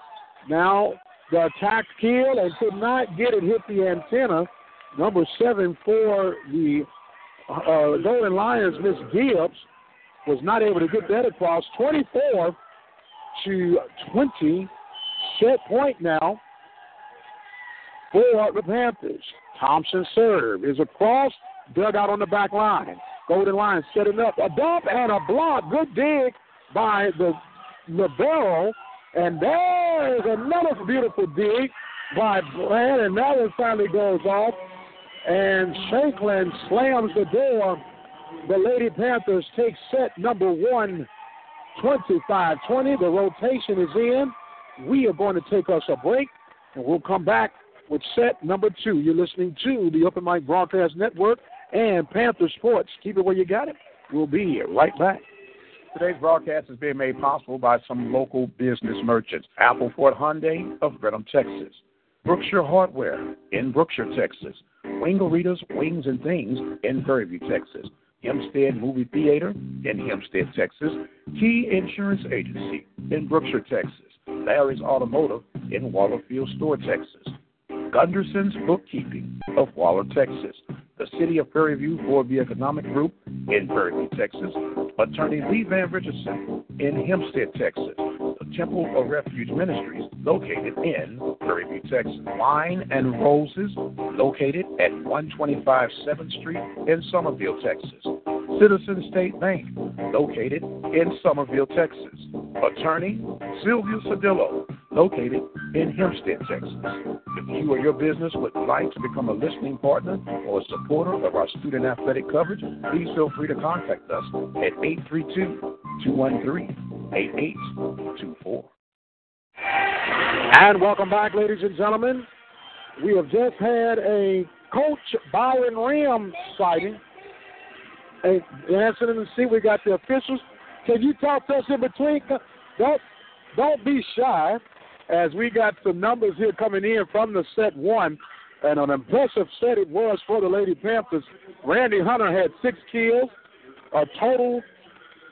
Now the attack killed and could not get it hit the antenna. Number seven for the uh, Golden Lions, Miss Gibbs, was not able to get that across. 24 to 20. Set point now for the Panthers. Thompson serve is across, dug out on the back line. Golden Lions setting up a dump and a block. Good dig by the Libero. And there is another beautiful dig by Brand, and that one finally goes off. And Shanklin slams the door. The Lady Panthers take set number one, 25 20. The rotation is in. We are going to take us a break, and we'll come back with set number two. You're listening to the Open Mic Broadcast Network and Panther Sports. Keep it where you got it. We'll be here right back. Today's broadcast is being made possible by some local business merchants. Apple Ford Hyundai of Brenham, Texas. Brookshire Hardware in Brookshire, Texas. Wingaritas, Wings and Things in Prairie View, Texas. Hempstead Movie Theater in Hempstead, Texas. Key Insurance Agency in Brookshire, Texas. Larry's Automotive in Wallerfield Store, Texas. Gunderson's Bookkeeping of Waller, Texas. The City of Prairie View Ford Economic Group in Prairie View, Texas. Attorney Lee Van Richardson in Hempstead, Texas. The Temple of Refuge Ministries located in Prairie View, Texas. Wine and Roses located at 125 7th Street in Somerville, Texas. Citizen State Bank located in Somerville, Texas. Attorney Sylvia Sedillo located in Hempstead, Texas. If you or your business would like to become a listening partner or a supporter of our student athletic coverage, please feel free to contact us at 832-213-8824. And welcome back, ladies and gentlemen. We have just had a Coach Byron Rimm sighting. Hey, Anson and see, we got the officials. Can you talk to us in between? Don't don't be shy as we got some numbers here coming in from the set one. And an impressive set it was for the Lady Panthers. Randy Hunter had six kills, a total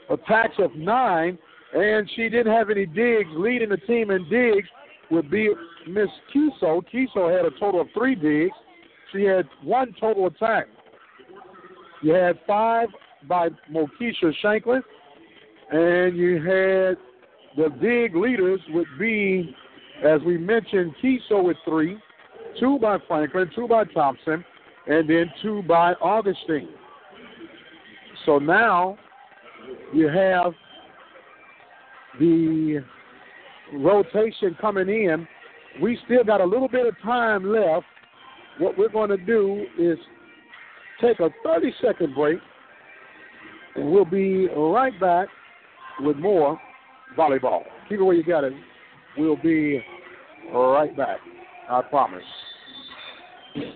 attacks of nine, and she didn't have any digs. Leading the team in digs would be Miss Kiso. Kiso had a total of three digs. She had one total attack. You had five by Mokisha Shanklin, and you had the dig leaders would be as we mentioned, Kiso with three, two by Franklin, two by Thompson, and then two by Augustine. So now you have the rotation coming in. We still got a little bit of time left. What we're going to do is take a 30 second break. And we'll be right back with more volleyball. Keep it where you got it. We'll be right back. I promise.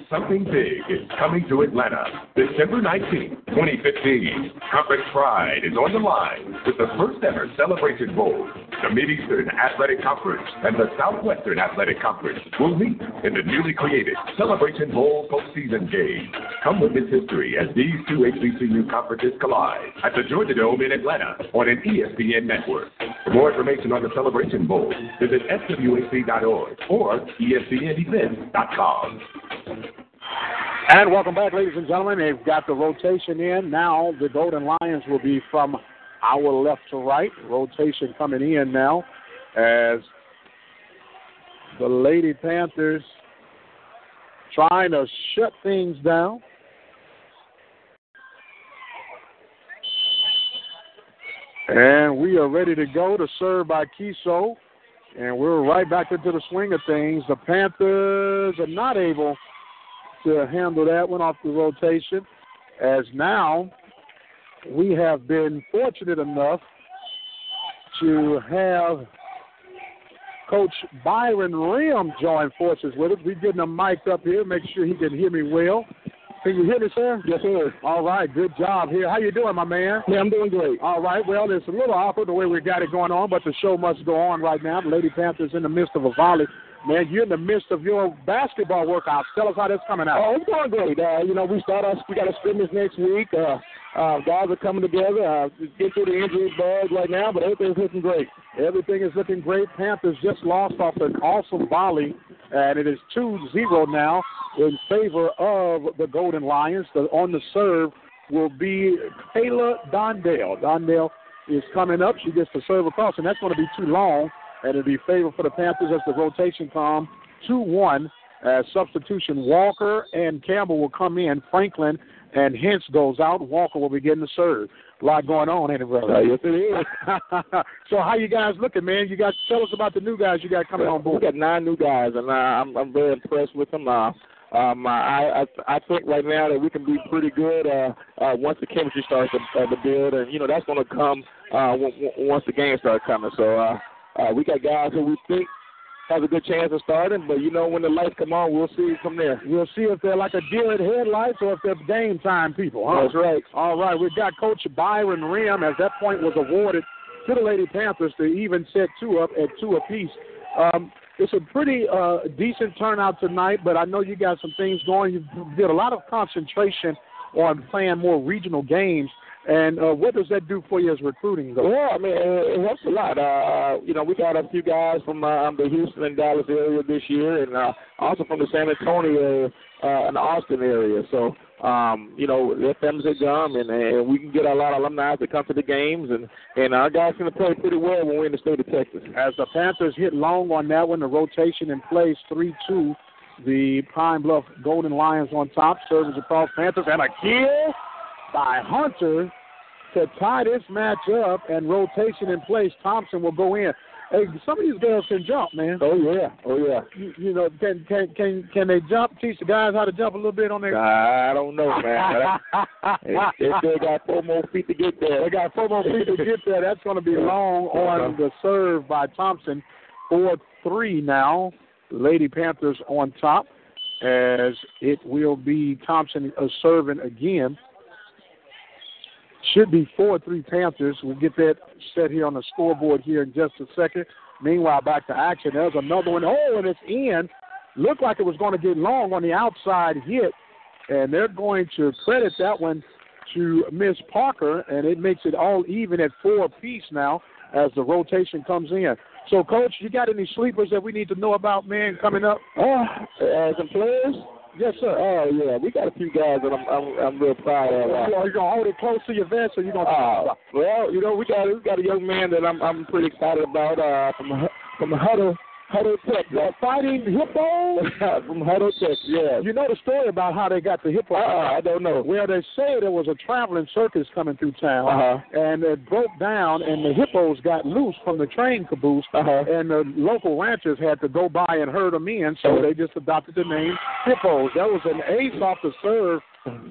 Something big is coming to Atlanta December 19th, 2015. Conference Pride is on the line with the first ever Celebration Bowl. The Mid-Eastern Athletic Conference and the Southwestern Athletic Conference will meet in the newly created Celebration Bowl postseason game. Come witness history as these two HBCU conferences collide at the Georgia Dome in Atlanta on an ESPN network. For more information on the Celebration Bowl, visit swhc.org or espnevents.com. And welcome back, ladies and gentlemen. They've got the rotation in. Now the Golden Lions will be from our left to right. Rotation coming in now as the Lady Panthers trying to shut things down. And we are ready to go to serve by Kiso. And we're right back into the swing of things. The Panthers are not able to handle that one off the rotation. As now we have been fortunate enough to have Coach Byron Rimm join forces with us. We're getting a mic up here, make sure he can hear me well. Can you hear me, sir? Yes, sir. All right, good job here. How you doing, my man? Yeah, I'm doing great. All right, well, it's a little awkward the way we got it going on, but the show must go on right now. The Lady Panthers in the midst of a volley Man, you're in the midst of your basketball workouts. Tell us how that's coming out. Oh, it's going great. Uh, you know, we start us. We got a scrimmage next week. Uh, uh, guys are coming together. Uh, get through the injury bug right now, but everything's looking great. Everything is looking great. Panthers just lost off an awesome volley, and it is 2-0 now in favor of the Golden Lions. The, on the serve will be Kayla Dondale. Dondale is coming up. She gets the serve across, and that's going to be too long and it'll be favor for the Panthers as the rotation comes 2 1. As substitution, Walker and Campbell will come in. Franklin and hence goes out. Walker will begin to serve. A lot going on, ain't it, brother? Uh, yes, it is. *laughs* so, how you guys looking, man? You got tell us about the new guys you got coming on board. We got nine new guys, and uh, I'm I'm very impressed with them. Uh, um, I, I I think right now that we can be pretty good uh, uh, once the chemistry starts to, uh, to build, and you know that's going to come uh, w- w- once the games start coming. So uh, uh, we got guys who we think have a good chance of starting, but you know when the lights come on, we'll see from there. We'll see if they're like a deer at headlights or if they're game time people. Huh? That's right. All right, we've got Coach Byron Rimm as that point was awarded to the Lady Panthers to even set two up at two apiece. Um, it's a pretty uh, decent turnout tonight, but I know you got some things going. You did a lot of concentration on playing more regional games. And uh, what does that do for you as recruiting, though? Well, I mean, it, helps a lot. Uh, you know, we got a few guys from uh, the Houston and Dallas area this year, and uh, also from the San Antonio uh, and Austin area. So, um, you know, them say come, and, and we can get a lot of alumni to come to the games, and and our guys to play pretty well when we're in the state of Texas. As the Panthers hit long on that one, the rotation in place, three-two. The Pine Bluff Golden Lions on top, serves across Panthers, and a kill by Hunter to tie this match up and rotation in place. Thompson will go in. Hey, some of these girls can jump, man. Oh yeah, oh yeah. You, you know, can can can can they jump? Teach the guys how to jump a little bit on their. I don't know, man. *laughs* they, still got four more feet to get there. They got four more feet to get there. That's going to be long uh-huh. on the serve by Thompson. Four three now. Lady Panthers on top, as it will be Thompson uh, serving again. Should be 4 3 Panthers. We'll get that set here on the scoreboard here in just a second. Meanwhile, back to action. There's another one. Oh, and it's in. Looked like it was going to get long on the outside hit. And they're going to credit that one to Miss Parker, and it makes it all even at four apiece now as the rotation comes in. So, Coach, you got any sleepers that we need to know about, man, coming up? Uh, as some players? Yes, sir. Oh yeah, we got a few guys that I'm I'm, I'm real proud of. You, are you gonna hold it close to your vest, or you gonna? Uh, well, you know, we got we got a young man that I'm I'm pretty excited about uh, from from the Hutto Hutto Tech. They're fighting hippos *laughs* from Huddletech. Yeah. You know the story about how they got the hippo? Uh, I don't know. Well, they say there was a traveling circus coming through town, uh-huh. and it broke down, and the hippos got loose from the train caboose, uh-huh. and the local ranchers had to go by and herd them in, so they just adopted the name hippos. That was an ace off the serve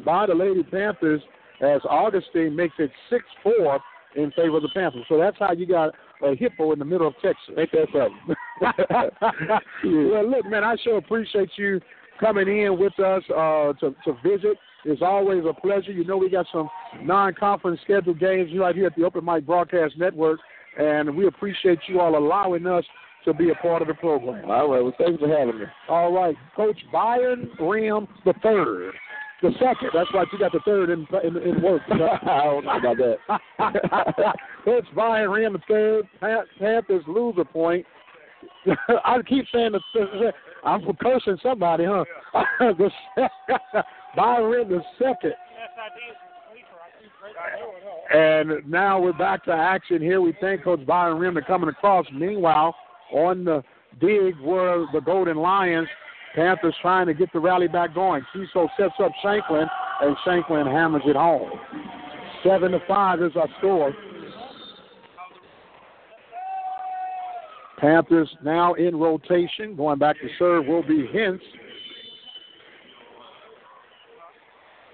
by the Lady Panthers as Augustine makes it 6 4 in favor of the Panthers. So that's how you got a hippo in the middle of Texas. Ain't that something? *laughs* well, look, man, I sure appreciate you coming in with us uh, to, to visit. It's always a pleasure. You know, we got some non conference scheduled games right here at the Open Mic Broadcast Network, and we appreciate you all allowing us to be a part of the program. All right, well, thanks for having me. All right, Coach Byron Rimm the third. The second. That's why you got the third in in, in work. *laughs* I don't know about that. *laughs* Coach Byron Rimm the third. Panthers lose a point. *laughs* I keep saying the. I'm cursing somebody, huh? the, Byron Rimm the second. And now we're back to action here. We thank Coach Byron Rimm for coming across. Meanwhile, on the dig were the Golden Lions. Panthers trying to get the rally back going. Kiso sets up Shanklin, and Shanklin hammers it home. Seven to five is our score. Panthers now in rotation. Going back to serve will be Hintz.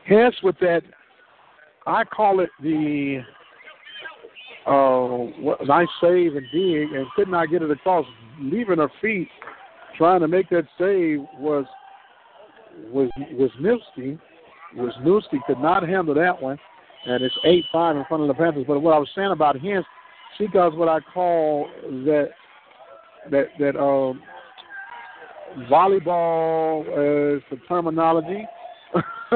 Hintz with that, I call it the uh, nice save and dig, and could not get it across, leaving her feet, trying to make that save was was was Newski. Was Newski could not handle that one, and it's eight five in front of the Panthers. But what I was saying about him, she does what I call that that that um, volleyball is the terminology. *laughs*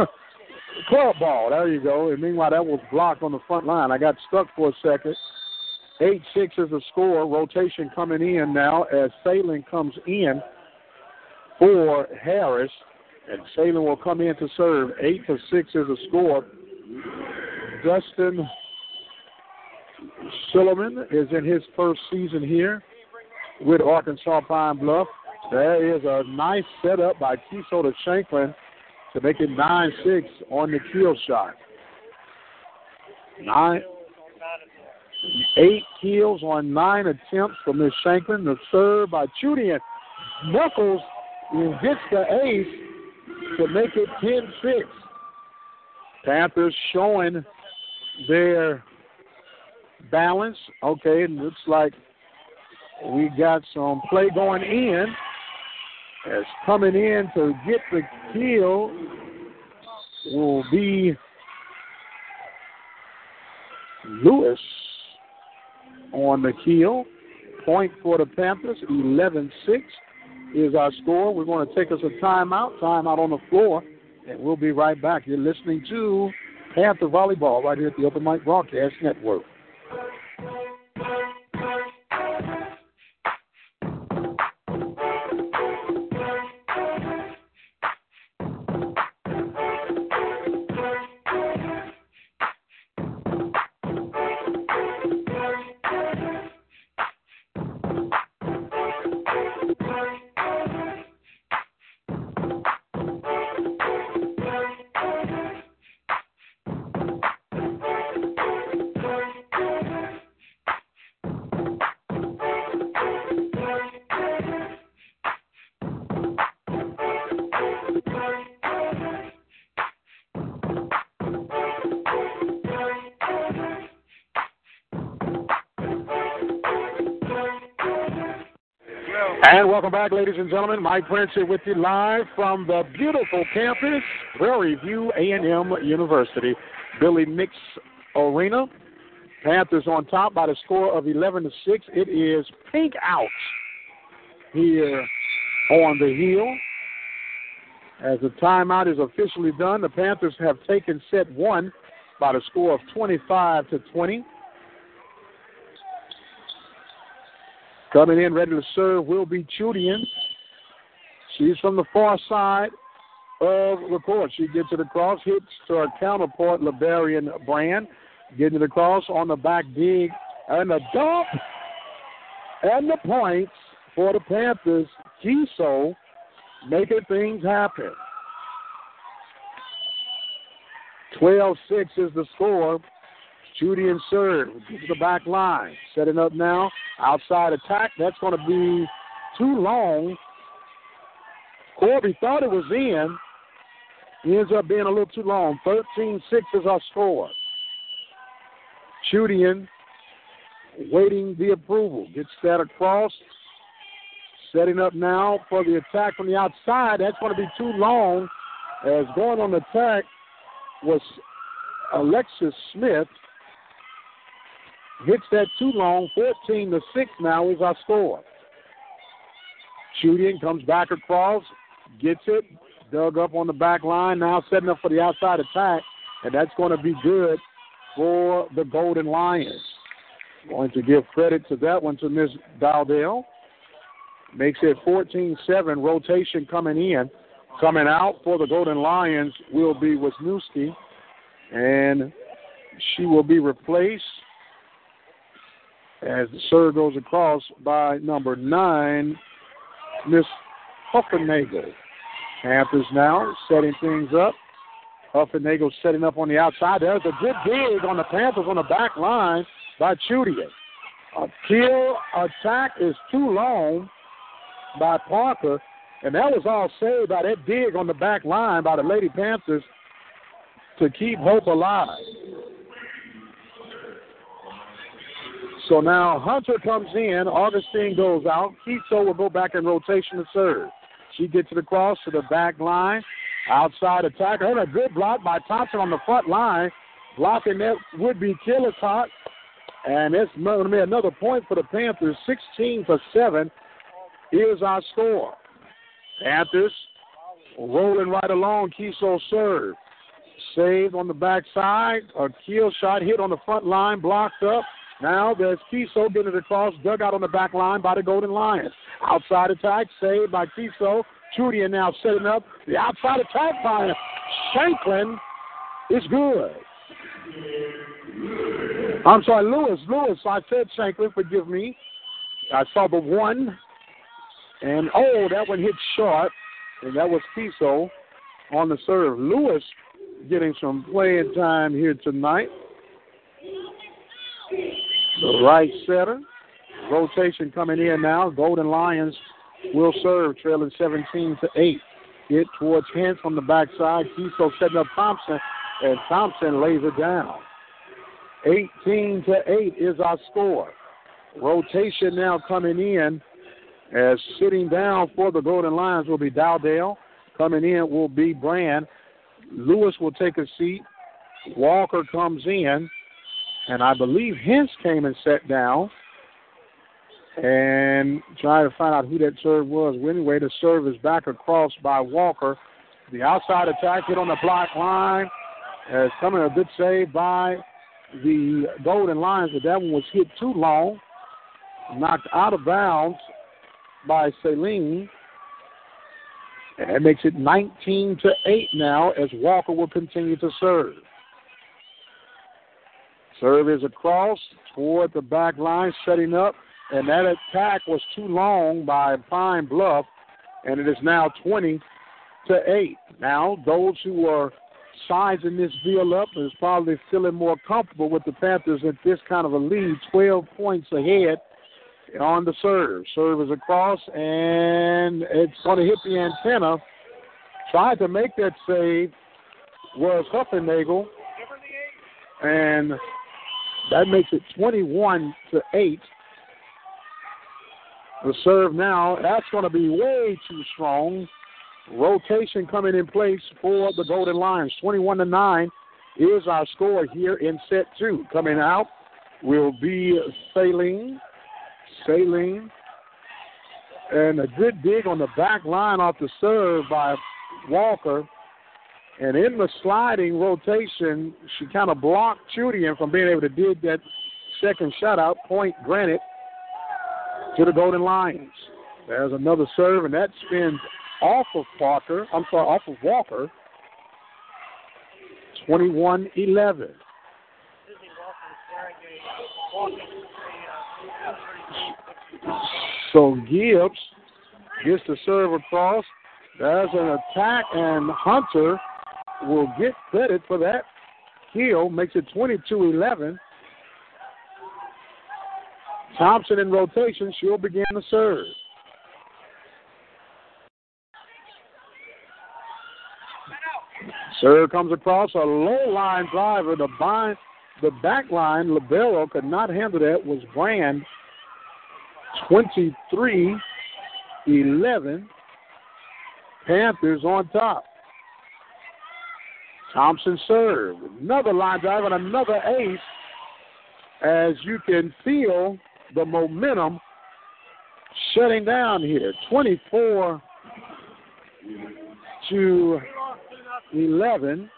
Club ball. There you go. And meanwhile, that was blocked on the front line. I got stuck for a second. 8 6 is the score. Rotation coming in now as Salen comes in for Harris. And Salen will come in to serve. 8 to 6 is the score. Dustin Silliman is in his first season here with Arkansas Pine Bluff. There is a nice setup by Kiso to Shanklin to make it 9 6 on the kill shot. Nine, eight kills on nine attempts from Miss Shanklin. The serve by Chudian. Knuckles gets the ace to make it 10 6. Panthers showing their balance. Okay, it looks like we got some play going in as coming in to get the kill will be Lewis on the kill. Point for the Panthers, 11 6 is our score. We're going to take us a timeout, timeout on the floor, and we'll be right back. You're listening to Panther Volleyball right here at the Open Mic Broadcast Network. Welcome back, ladies and gentlemen. Mike Prince here with you live from the beautiful campus, Prairie View A&M University, Billy Nicks Arena. Panthers on top by the score of 11 to 6. It is pink out here on the hill. As the timeout is officially done, the Panthers have taken set one by the score of 25 to 20. Coming in ready to serve will be Chudian. She's from the far side of the court. She gets it across, hits to her counterpart, Libero Brand. Getting it across on the back dig and the dump and the points for the Panthers. Kiso making things happen. 12 6 is the score. Chudian serve. the back line. Setting up now. Outside attack. That's going to be too long. Corby thought it was in. ends up being a little too long. 13 6 is our score. Chudian waiting the approval. Gets that across. Setting up now for the attack from the outside. That's going to be too long. As going on the attack was Alexis Smith. Hits that too long. 14 to 6 now is our score. Shooting comes back across, gets it, dug up on the back line, now setting up for the outside attack, and that's going to be good for the Golden Lions. Going to give credit to that one to Ms. Dowdell. Makes it 14 7. Rotation coming in. Coming out for the Golden Lions will be Wisniewski, and she will be replaced as the serve goes across by number nine, Miss Huffenagel. Panthers now setting things up. Huffenagel setting up on the outside. There's a good dig on the Panthers on the back line by Chudian. A kill attack is too long by Parker, and that was all saved by that dig on the back line by the Lady Panthers to keep hope alive. So now Hunter comes in, Augustine goes out, Kiso will go back in rotation to serve. She gets it across to the back line. Outside attack. And a good block by Thompson on the front line. Blocking that would be Killicott. And it's going to be another point for the Panthers. 16 for 7 is our score. Panthers rolling right along. Kiso serve. Saved on the backside. A kill shot hit on the front line. Blocked up. Now there's Kiso getting it across, dug out on the back line by the Golden Lions. Outside attack, saved by Kiso. Chudian now setting up. The outside attack by Shanklin is good. I'm sorry, Lewis. Lewis, I said Shanklin, forgive me. I saw the one. And oh, that one hit short. And that was Kiso on the serve. Lewis getting some playing time here tonight. The right setter. Rotation coming in now. Golden Lions will serve, trailing 17 to 8. Hit towards Hens from the backside. Kiso setting up Thompson, and Thompson lays it down. 18 to 8 is our score. Rotation now coming in as sitting down for the Golden Lions will be Dowdell. Coming in will be Brand. Lewis will take a seat. Walker comes in. And I believe Hens came and sat down and try to find out who that serve was. Well, anyway, the serve is back across by Walker. The outside attack hit on the block line. As coming a good save by the Golden Lions, but that one was hit too long. Knocked out of bounds by Celine. And that makes it 19 to 8 now as Walker will continue to serve. Serve is across toward the back line, setting up, and that attack was too long by Pine Bluff, and it is now 20 to 8. Now, those who are sizing this deal up is probably feeling more comfortable with the Panthers at this kind of a lead, 12 points ahead on the serve. Serve is across, and it's going to hit the antenna. Tried to make that save was Huffenagel, and that makes it 21 to 8. The serve now, that's going to be way too strong. Rotation coming in place for the Golden Lions. 21 to 9 is our score here in set two. Coming out will be Saline. Saline. And a good dig on the back line off the serve by Walker. And in the sliding rotation, she kind of blocked Chudian from being able to dig that second shutout. Point granted to the Golden Lions. There's another serve, and that spins off of Parker. I'm sorry, off of Walker. 21 11. So Gibbs gets the serve across. There's an attack, and Hunter will get credit for that kill, makes it 22 11. Thompson in rotation, she'll begin to serve. Serve comes across a low line driver. The bind, the back line, Libero could not handle that. Was Brand 23 11. Panthers on top. Thompson served. Another line drive and another ace as you can feel the momentum shutting down here. 24 to 11.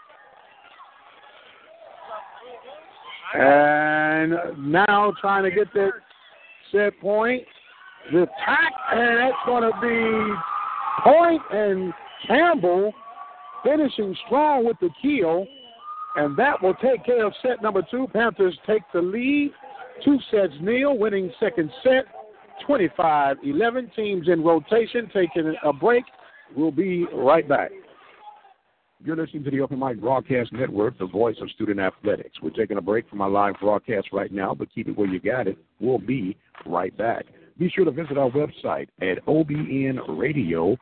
And now trying to get that set point. The attack, and that's going to be Point and Campbell finishing strong with the kill. And that will take care of set number two. Panthers take the lead. Two sets Neil winning second set. 25 11 teams in rotation, taking a break. We'll be right back. You're listening to the Open Mic Broadcast Network, the voice of student athletics. We're taking a break from our live broadcast right now, but keep it where you got it. We'll be right back. Be sure to visit our website at obnradio.com.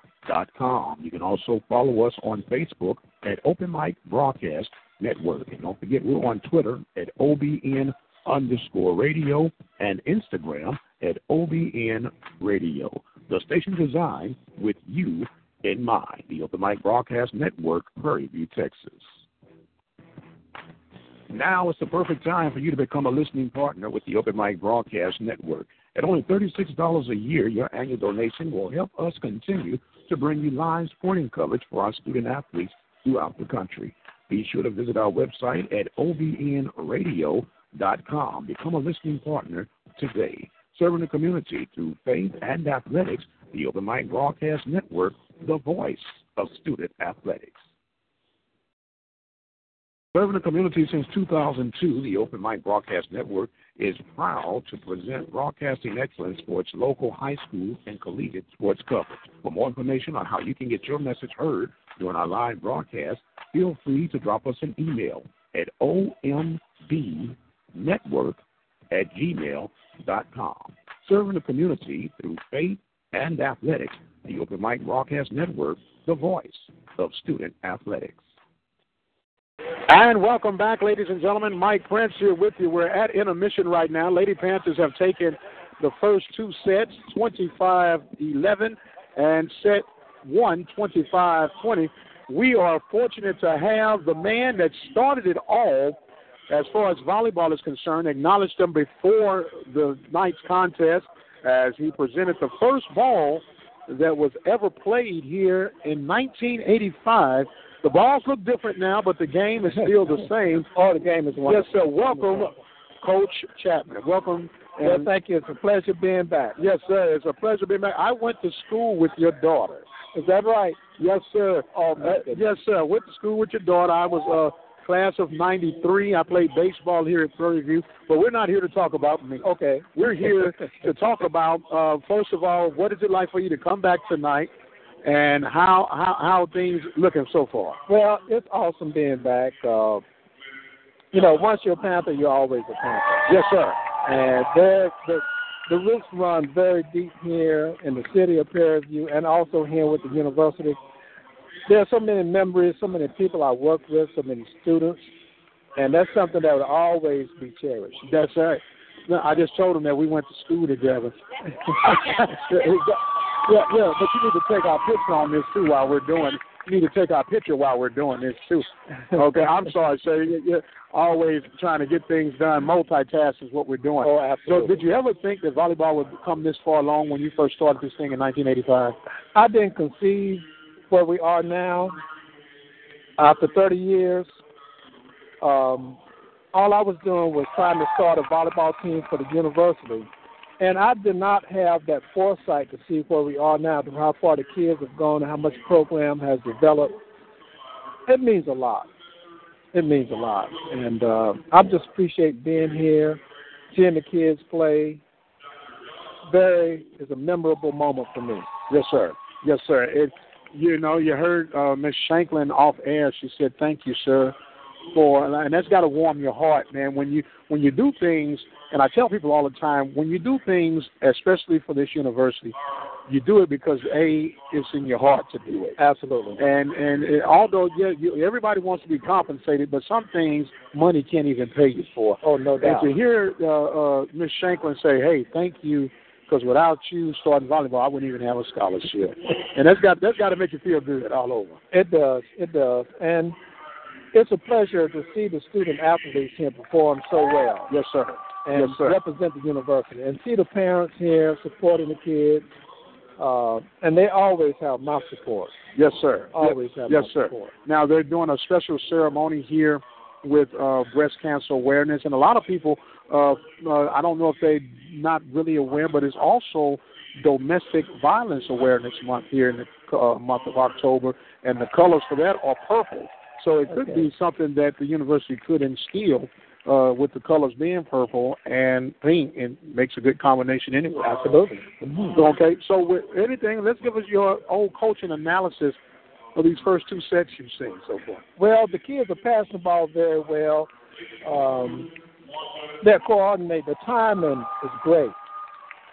You can also follow us on Facebook at Open Mic Broadcast Network. And don't forget, we're on Twitter at OBN underscore radio and Instagram at OBN Radio. The station designed with you in mind. The Open Mic Broadcast Network, Prairie View, Texas. Now is the perfect time for you to become a listening partner with the Open Mic Broadcast Network. At only $36 a year, your annual donation will help us continue to bring you live sporting coverage for our student athletes throughout the country. Be sure to visit our website at obnradio.com. Become a listening partner today. Serving the community through faith and athletics, the Open Mic Broadcast Network, the voice of student athletics. Serving the community since 2002, the Open Mic Broadcast Network is proud to present broadcasting excellence for its local high school and collegiate sports coverage. For more information on how you can get your message heard during our live broadcast, feel free to drop us an email at ombnetwork at gmail.com. Serving the community through faith and athletics, the Open Mic Broadcast Network, the voice of student athletics. And welcome back, ladies and gentlemen. Mike Prince here with you. We're at intermission right now. Lady Panthers have taken the first two sets, 25 11, and set one, 25 20. We are fortunate to have the man that started it all as far as volleyball is concerned, acknowledged them before the night's contest as he presented the first ball that was ever played here in 1985 the balls look different now, but the game is still the *laughs* same. oh, the game is wonderful. Yes, sir. Welcome, Coach Chapman. Welcome. Well, thank you. It's a pleasure being back. Yes, sir. It's a pleasure being back. I went to school with your daughter. Is that right? Yes, sir. Oh, uh, yes, sir. Went to school with your daughter. I was a uh, class of 93. I played baseball here at Prairie View, but we're not here to talk about me. Okay. We're here *laughs* to talk about, uh, first of all, what is it like for you to come back tonight? And how how how things looking so far? Well, it's awesome being back. Uh, you know, once you're a Panther, you're always a Panther. Yes, sir. And there, the the roots run very deep here in the city of Prairie View, and also here with the university. There are so many memories, so many people I work with, so many students, and that's something that will always be cherished. That's right. I just told them that we went to school together. *laughs* *laughs* Yeah, yeah, but you need to take our picture on this too while we're doing. You need to take our picture while we're doing this too. Okay, I'm sorry, sir. You're always trying to get things done. Multitask is what we're doing. Oh, absolutely. So, did you ever think that volleyball would come this far along when you first started this thing in 1985? I didn't conceive where we are now. After 30 years, um, all I was doing was trying to start a volleyball team for the university and I did not have that foresight to see where we are now, to how far the kids have gone, and how much program has developed. It means a lot. It means a lot, and uh, I just appreciate being here, seeing the kids play. Very is a memorable moment for me. Yes, sir. Yes, sir. It, you know, you heard uh, Miss Shanklin off air. She said, "Thank you, sir, for, and that's got to warm your heart, man. When you when you do things, and I tell people all the time, when you do things, especially for this university, you do it because a it's in your heart to do it. Absolutely. And and it, although yeah, you, everybody wants to be compensated, but some things money can't even pay you for. Oh no doubt. And to hear uh, uh, Miss Shanklin say, "Hey, thank you." Because without you starting volleyball, I wouldn't even have a scholarship, and that's got that's got to make you feel good all over. It does, it does, and it's a pleasure to see the student athletes here perform so well. Yes, sir. And yes, sir. represent the university, and see the parents here supporting the kids, uh, and they always have my support. Yes, sir. Always have yes, my sir. support. Now they're doing a special ceremony here with uh, breast cancer awareness, and a lot of people, uh, uh, I don't know if they're not really aware, but it's also Domestic Violence Awareness Month here in the uh, month of October, and the colors for that are purple. So it could Okay. be something that the university could instill uh, with the colors being purple and pink, and makes a good combination anyway. Absolutely. Okay, so with anything, let's give us your old coaching analysis of these first two sets you've seen so far. Well, the kids are passing the ball very well. Um, their coordinate, the timing is great,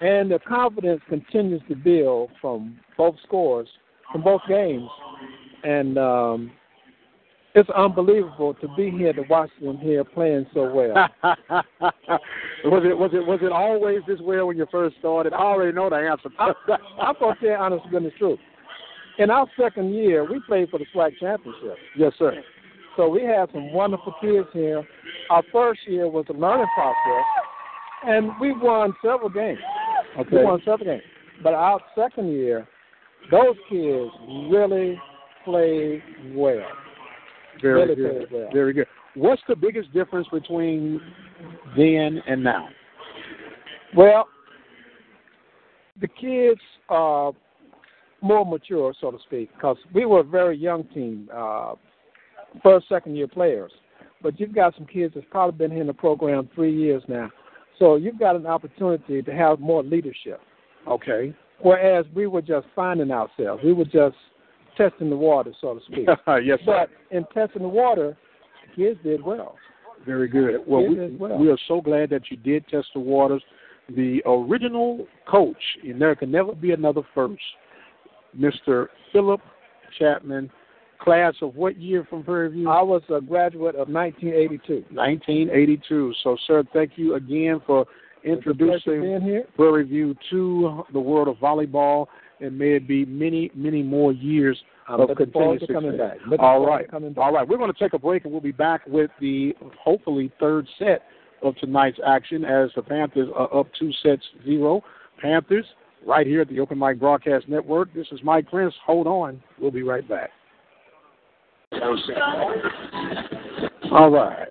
and the confidence continues to build from both scores, from both games, and um, it's unbelievable to be here to watch them here playing so well. *laughs* was it was it was it always this way when you first started? I already know the answer. *laughs* I'm going to tell you honest goodness truth. In our second year, we played for the SWAC championship. yes, sir. So we had some wonderful kids here. Our first year was a learning process, and we won several games. Okay. We won several games. But our second year, those kids really played well. Very good. well. Very good. What's the biggest difference between then and now? Well, the kids are more mature, so to speak, because we were a very young team, uh, first, second year players. But you've got some kids that's probably been here in the program three years now. So you've got an opportunity to have more leadership. Okay. Whereas we were just finding ourselves. We were just testing the water, so to speak. *laughs* yes, sir. but in testing the water, the kids did well. Very good. Well, we, well. we are so glad that you did test the waters. The original coach, and there can never be another first, Mr. Philip Chapman, class of what year from Prairie View? I was a graduate of 1982. 1982. So, sir, thank you again for introducing. Prairie View to the world of volleyball, and may it be many, many more years I'm of looking forward continued to coming success. back. Looking All forward right. to coming back. All right. We're going to take a break, and we'll be back with the hopefully third set of tonight's action as the Panthers are up two sets zero. Panthers right here at the Open Mic Broadcast Network. This is Mike Prince. Hold on. We'll be right back. All right.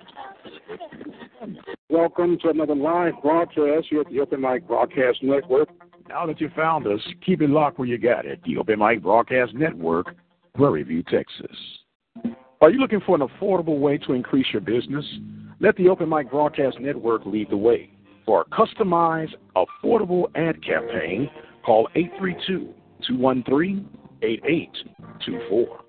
Welcome to another live broadcast here at the Open Mic Broadcast Network. Now that you found us, keep it locked where you got it. The Open Mic Broadcast Network, Prairie View, Texas. Are you looking for an affordable way to increase your business? Let the Open Mic Broadcast Network lead the way. For a customized, affordable ad campaign, call 832 213 8824.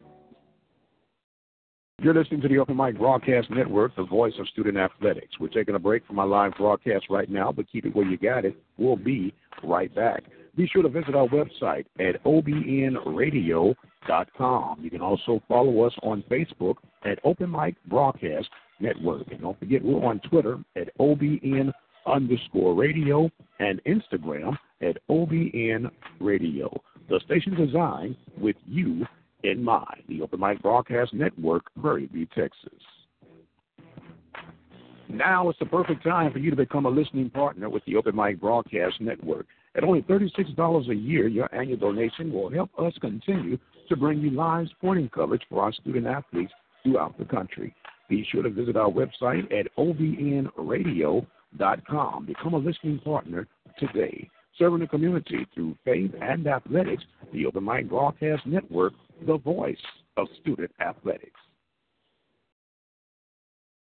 You're listening to the Open Mic Broadcast Network, the voice of student athletics. We're taking a break from our live broadcast right now, but keep it where you got it. We'll be right back. Be sure to visit our website at obnradio.com. You can also follow us on Facebook at Open Mic Broadcast Network. And don't forget, we're on Twitter at OBN underscore radio and Instagram at OBN radio. The station designed with you in mind. The Open Mic Broadcast Network, Prairie View, Texas. Now is the perfect time for you to become a listening partner with the Open Mic Broadcast Network. At only $36 a year, your annual donation will help us continue to bring you live sporting coverage for our student athletes throughout the country. Be sure to visit our website at obnradio.com. Become a listening partner today. Serving the community through faith and athletics, the Open Mic Broadcast Network, the voice of student athletics.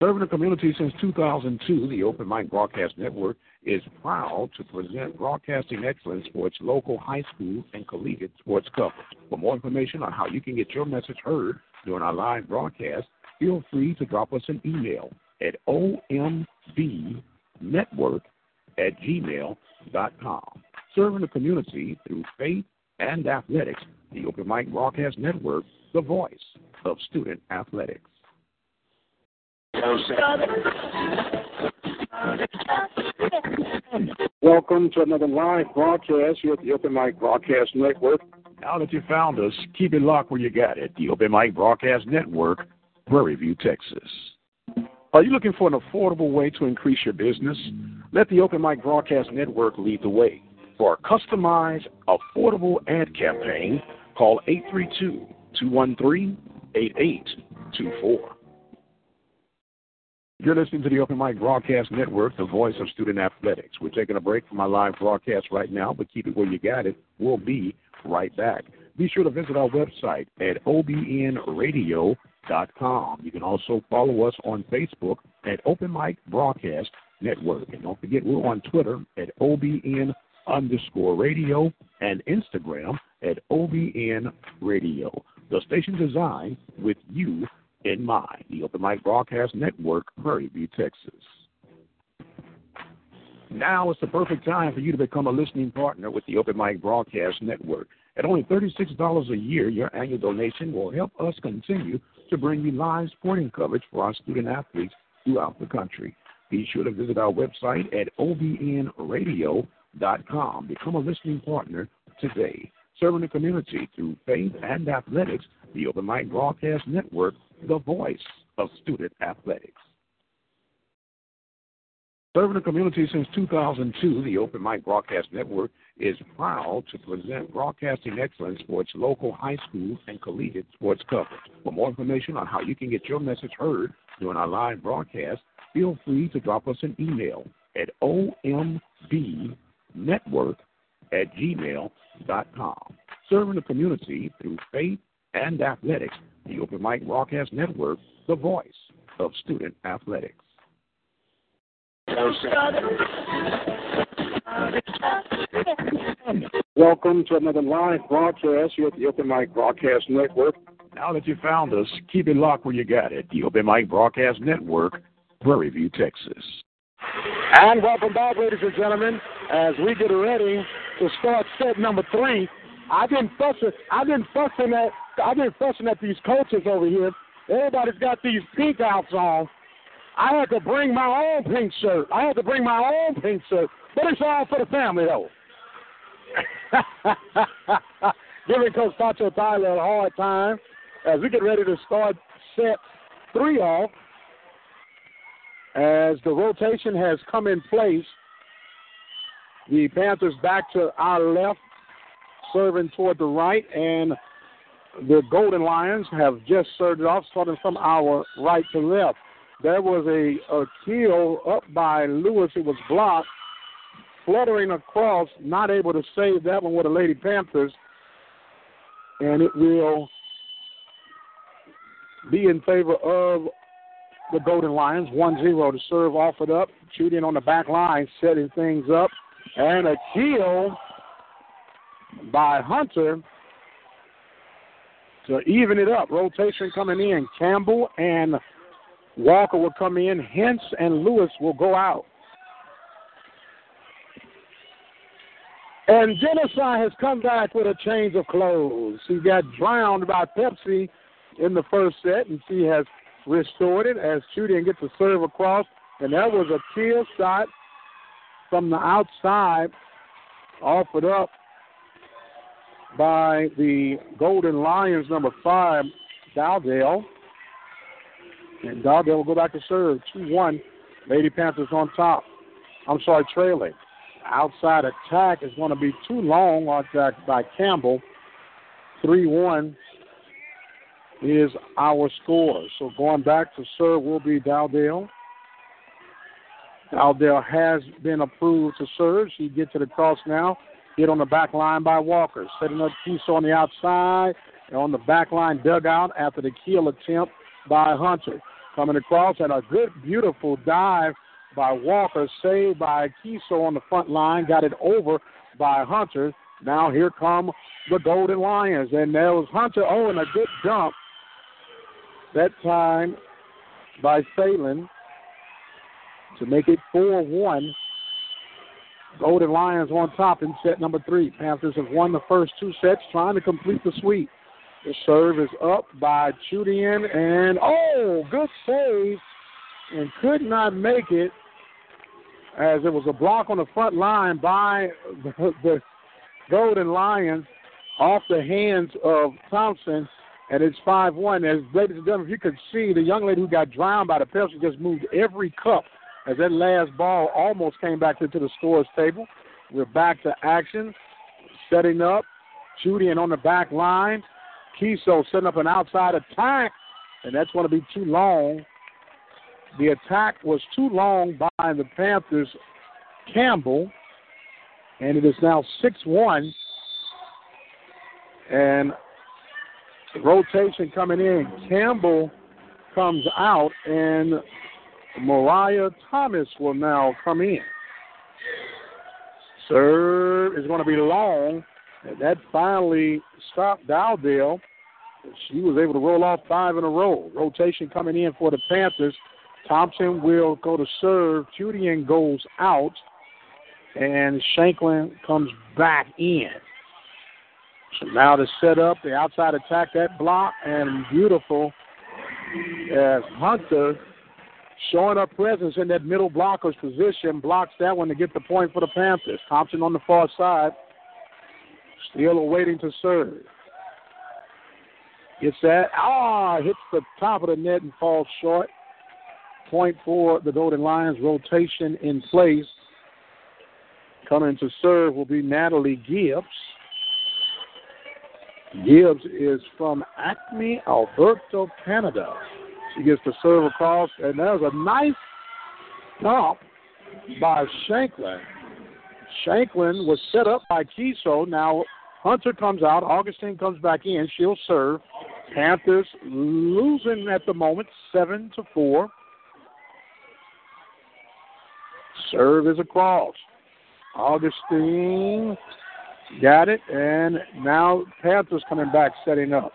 Serving the community since 2002, the Open Mic Broadcast Network is proud to present broadcasting excellence for its local high school and collegiate sports coverage. For more information on how you can get your message heard during our live broadcast, feel free to drop us an email at ombnetwork at gmail.com. Serving the community through faith and athletics, the Open Mic Broadcast Network, the voice of student athletics. Welcome to another live broadcast here at the Open Mic Broadcast Network. Now that you found us, keep it locked where you got it. The Open Mic Broadcast Network, Prairie View, Texas. Are you looking for an affordable way to increase your business? Let the Open Mic Broadcast Network lead the way. For a customized, affordable ad campaign, call 832 213 8824. You're listening to the Open Mic Broadcast Network, the voice of student athletics. We're taking a break from our live broadcast right now, but keep it where you got it. We'll be right back. Be sure to visit our website at obnradio.com. You can also follow us on Facebook at Open Mic Broadcast Network. And don't forget, we're on Twitter at OBN underscore radio and Instagram at OBN Radio. The station designed with you in mind. The Open Mic Broadcast Network, Prairie View, Texas. Now is the perfect time for you to become a listening partner with the Open Mic Broadcast Network. At only $36 a year, your annual donation will help us continue to bring you live sporting coverage for our student athletes throughout the country. Be sure to visit our website at obnradio.com. Become a listening partner today. Serving the community through faith and athletics, the Open Mic Broadcast Network the voice of student athletics. Serving the community since 2002, the Open Mic Broadcast Network is proud to present broadcasting excellence for its local high school and collegiate sports coverage. For more information on how you can get your message heard during our live broadcast, feel free to drop us an email at ombnetwork at gmail.com. Serving the community through faith and athletics the Open Mic Broadcast Network, the voice of student athletics. Welcome to another live broadcast here at the Open Mic Broadcast Network. Now that you found us, keep it locked where you got it. The Open Mic Broadcast Network, Prairie View, Texas. And welcome back, ladies and gentlemen, as we get ready to start set number three. I've been fussing. I've been fussing at I've been fussing at these coaches over here. Everybody's got these pink outs on. I had to bring my own pink shirt. I had to bring my own pink shirt. But it's all for the family, though. *laughs* Giving Coach Tacho Tyler a hard time as we get ready to start set three off. As the rotation has come in place, the Panthers back to our left, serving toward the right, and the Golden Lions have just served off, starting from our right to left. There was a, a kill up by Lewis. It was blocked, fluttering across, not able to save that one with the Lady Panthers. And it will be in favor of the Golden Lions. 1 0 to serve off it up. Shooting on the back line, setting things up. And a kill by Hunter to even it up. Rotation coming in. Campbell and Walker will come in. Hintz and Lewis will go out. And Genocide has come back with a change of clothes. He got drowned by Pepsi in the first set, and she has restored it as Chudian gets a serve across. And that was a kill shot from the outside, offered up by the Golden Lions, number five, Dowdell. And Dowdell will go back to serve. 2 1. Lady Panthers on top. I'm sorry, trailing. Outside attack is going to be too long attack by Campbell. 3 1 is our score. So going back to serve will be Dowdell. Dowdell has been approved to serve. She gets it across now. Hit on the back line by Walker. Setting up Kiso on the outside. And on the back line dugout after the kill attempt by Hunter. Coming across and a good, beautiful dive by Walker. Saved by Kiso on the front line. Got it over by Hunter. Now here come the Golden Lions. And there was Hunter. Oh, and a good dump. That time by Phelan to make it 4 1. Golden Lions on top in set number three. Panthers have won the first two sets, trying to complete the sweep. The serve is up by Chudian, and oh, good save, and could not make it as it was a block on the front line by the, *laughs* the Golden Lions off the hands of Thompson, and it's 5 1. As ladies and gentlemen, if you could see, the young lady who got drowned by the penalty just moved every cup as that last ball almost came back into the scores table. We're back to action, setting up. Judy and on the back line. Kiso setting up an outside attack, and that's going to be too long. The attack was too long by the Panthers. Campbell, and it is now 6 1. And rotation coming in. Campbell comes out, and Mariah Thomas will now come in. Serve is going to be long. And that finally stopped Dowdell. She was able to roll off five in a row. Rotation coming in for the Panthers. Thompson will go to serve. Chudian goes out. And Shanklin comes back in. Now to set up the outside attack, that block, and beautiful as Hunter showing her presence in that middle blocker's position, blocks that one to get the point for the Panthers. Thompson on the far side, still awaiting to serve. Gets that. Ah, hits the top of the net and falls short. Point for the Golden Lions. Rotation in place. Coming to serve will be Natalie Gibbs. Gibbs is from Acme, Alberta, Canada. She gets the serve across, and there's a nice stop by Shanklin. Shanklin was set up by Kiso. Now Hunter comes out. Augustine comes back in. She'll serve. Panthers losing at the moment, seven to four. Serve is across. Augustine got it, and now Panthers coming back, setting up.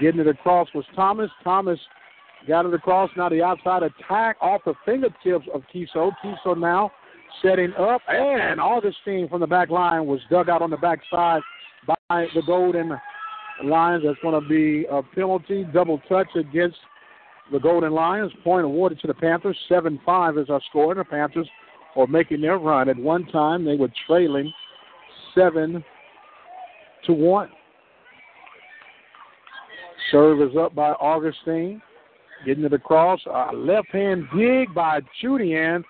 Getting it across was Thomas. Thomas got it across. Now the outside attack off the fingertips of Kiso. Kiso now setting up, and Augustine from the back line was dug out on the backside by the Golden Lions. That's going to be a penalty, double touch against the Golden Lions. Point awarded to the Panthers. 7 5 is our score, and the Panthers are making their run. At one time, they were trailing 7 to 1. Serve is up by Augustine. Getting it across. Uh, left hand dig by Chudian.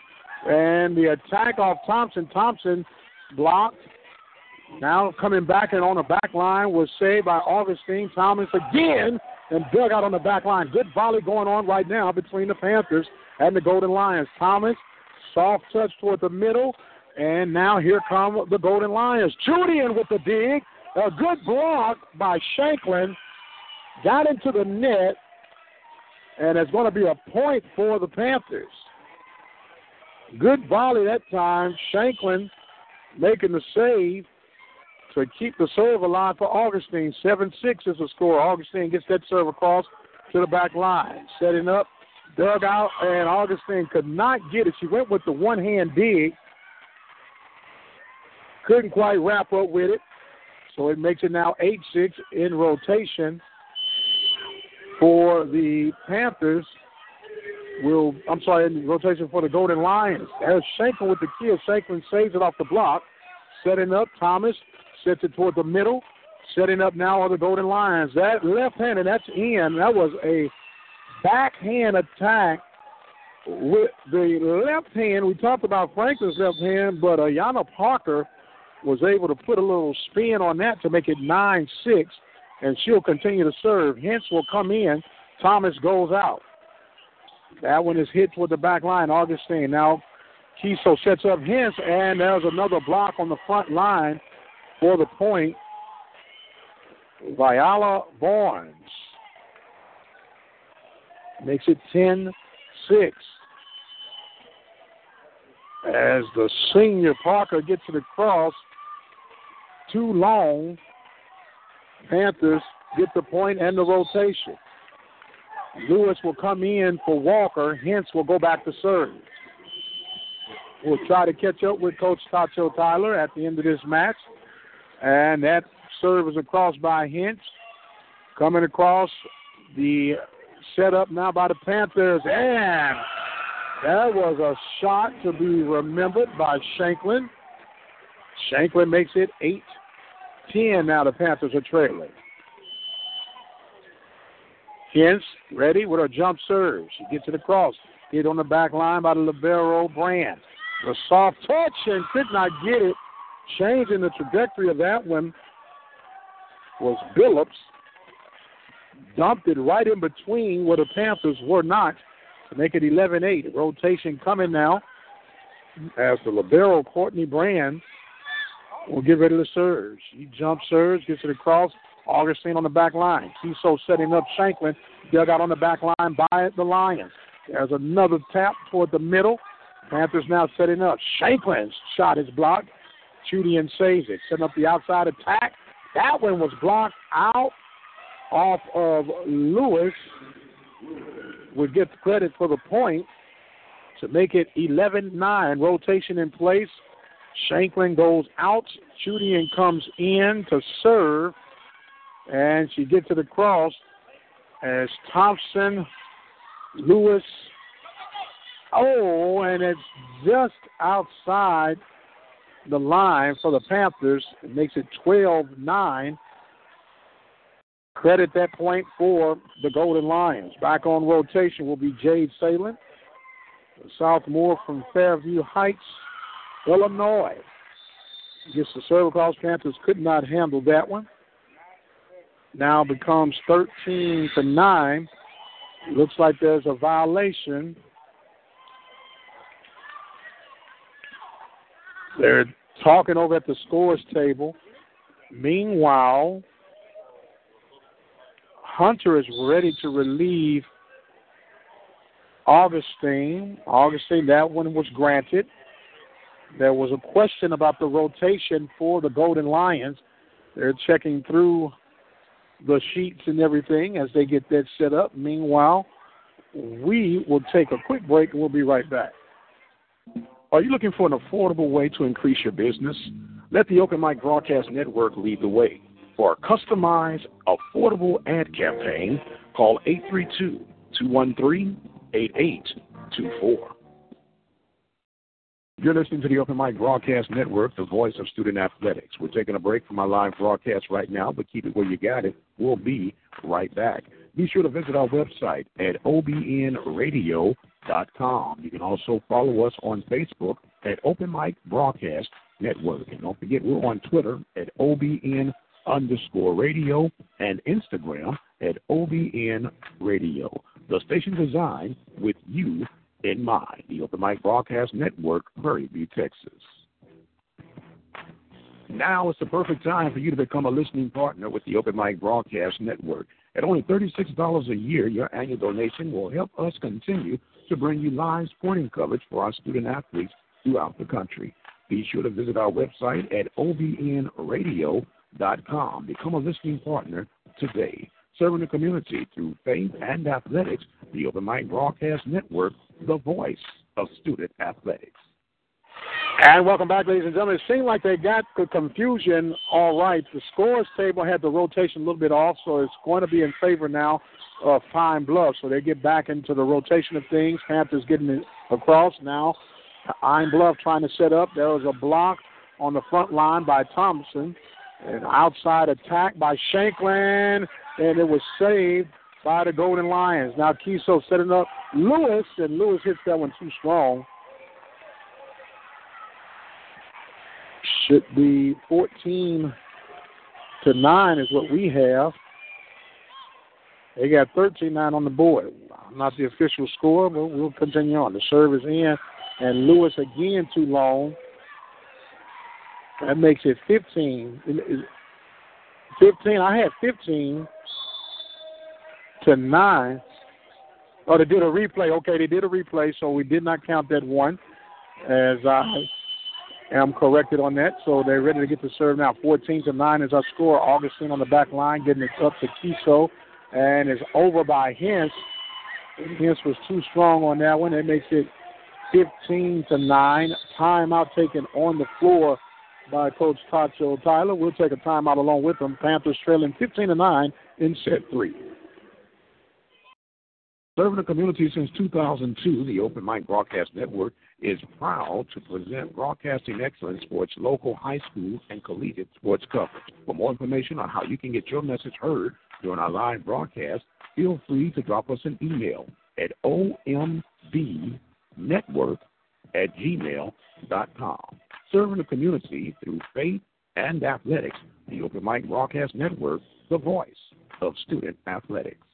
And the attack off Thompson. Thompson blocked. Now coming back and on the back line was saved by Augustine. Thomas again and dug out on the back line. Good volley going on right now between the Panthers and the Golden Lions. Thomas, soft touch toward the middle. And now here come the Golden Lions. Chudian with the dig. A good block by Shanklin got into the net, and it's going to be a point for the Panthers. Good volley that time. Shanklin making the save to keep the serve alive for Augustine. 7 6 is the score. Augustine gets that serve across to the back line. Setting up, dug out, and Augustine could not get it. She went with the one hand dig. Couldn't quite wrap up with it. So it makes it now 8 6 in rotation for the Panthers will I'm sorry, in rotation for the Golden Lions. There's Shanklin with the kill. Shanklin saves it off the block. Setting up Thomas, sets it toward the middle. Setting up now are the Golden Lions. That left hand, and that's in. That was a backhand attack with the left hand. We talked about Franklin's left hand, but uh, Ayana Parker was able to put a little spin on that to make it 9 6 and she'll continue to serve. Hintz will come in. Thomas goes out. That one is hit toward the back line. Augustine now Kiso sets up Hintz, and there's another block on the front line for the point. Viola Barnes makes it 10 6. As the senior Parker gets it across, too long Panthers get the point and the rotation. Lewis will come in for Walker. Hintz will go back to serve. We'll try to catch up with Coach Tacho Tyler at the end of this match. And that serve is across by Hintz. Coming across the setup now by the Panthers. And that was a shot to be remembered by Shanklin. Shanklin makes it 8 10 now. The Panthers are trailing. Hintz ready with a jump serve. She gets it across. Hit on the back line by the Libero Brand. A soft touch and could not get it. Changing the trajectory of that one was Billups. Dumped it right in between where the Panthers were not to make it 11 8. Rotation coming now as the Libero Courtney Brand will get ready to serve. She jump serves, gets it across. Augustine on the back line. Kiso setting up Shanklin. Dug out on the back line by the Lions. There's another tap toward the middle. Panthers now setting up. Shanklin's shot is blocked. Chudian saves it. Setting up the outside attack. That one was blocked out off of Lewis. Would get the credit for the point to make it 11 9. Rotation in place. Shanklin goes out. Chudian comes in to serve. And she gets to the cross as Thompson, Lewis. Oh, and it's just outside the line for the Panthers. It makes it 12 9. Credit that point for the Golden Lions. Back on rotation will be Jade Salem, sophomore from Fairview Heights, Illinois. Gets the serve across. Panthers could not handle that one. Now becomes 13 to 9. Looks like there's a violation. They're talking over at the scores table. Meanwhile, Hunter is ready to relieve Augustine. Augustine, that one was granted. There was a question about the rotation for the Golden Lions. They're checking through the sheets and everything as they get that set up. Meanwhile, we will take a quick break and we'll be right back. Are you looking for an affordable way to increase your business? Let the Open Mic Broadcast Network lead the way. For a customized, affordable ad campaign, call 832 213 8824. You're listening to the Open Mic Broadcast Network, the voice of student athletics. We're taking a break from our live broadcast right now, but keep it where you got it. We'll be right back. Be sure to visit our website at obnradio.com. You can also follow us on Facebook at Open Mic Broadcast Network. And don't forget, we're on Twitter at OBN underscore radio and Instagram at OBN Radio. The station designed with you in mind. The Open Mic Broadcast Network, Prairie View, Texas. Now is the perfect time for you to become a listening partner with the Open Mic Broadcast Network. At only $36 a year, your annual donation will help us continue to bring you live sporting coverage for our student athletes throughout the country. Be sure to visit our website at obnradio.com. Become a listening partner today. Serving the community through faith and athletics, the Open Mic Broadcast Network, the voice of student athletics. And welcome back, ladies and gentlemen. It seemed like they got the confusion all right. The scores table had the rotation a little bit off, so it's going to be in favor now of Pine Bluff. So they get back into the rotation of things. Panthers getting it across now. Pine Bluff trying to set up. There was a block on the front line by Thompson. An outside attack by Shanklin, and it was saved by the Golden Lions. Now Kiso setting up Lewis, and Lewis hits that one too strong. Should be 14 to 9 is what we have. They got 13 9 on the board. Not the official score, but we'll continue on. The serve is in, and Lewis again too long. That makes it 15. 15. I had 15 to 9. Oh, they did a replay. Okay, they did a replay, so we did not count that one as I am corrected on that. So they're ready to get the serve now. 14 to 9 is our score. Augustine on the back line getting it up to Kiso, and is over by Hintz. Hence was too strong on that one. It makes it 15 to 9. Timeout taken on the floor by Coach Tacho Tyler. We'll take a timeout along with them. Panthers trailing 15 to 9 in set three. Serving the community since 2002, the Open Mic Broadcast Network is proud to present broadcasting excellence for its local high school and collegiate sports coverage. For more information on how you can get your message heard during our live broadcast, feel free to drop us an email at ombnetwork at gmail.com. Serving the community through faith and athletics, the Open Mic Broadcast Network, the voice of student athletics.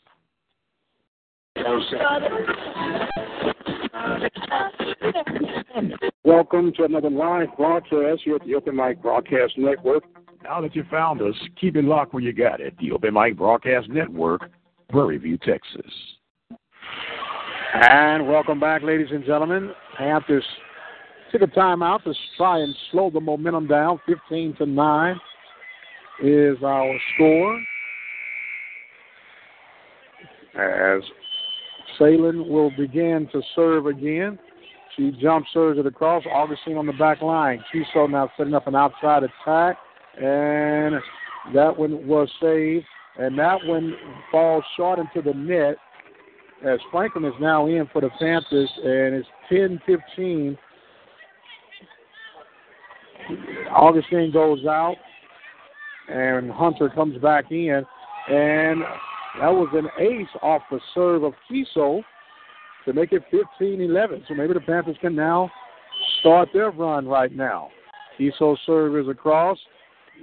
Welcome to another live broadcast here at the Open Mic Broadcast Network. Now that you found us, keep it locked where you got it. The Open Mic Broadcast Network, Prairie View, Texas. And welcome back, ladies and gentlemen. Panthers took a timeout to try and slow the momentum down. 15 to 9 is our score. As Salen will begin to serve again. She jump serves it across. Augustine on the back line. Kiso now setting up an outside attack. And that one was saved. And that one falls short into the net as Franklin is now in for the Panthers. And it's 10 15. Augustine goes out. And Hunter comes back in. And that was an ace off the serve of Kiso to make it 15-11. So maybe the Panthers can now start their run right now. Kiso serve is across.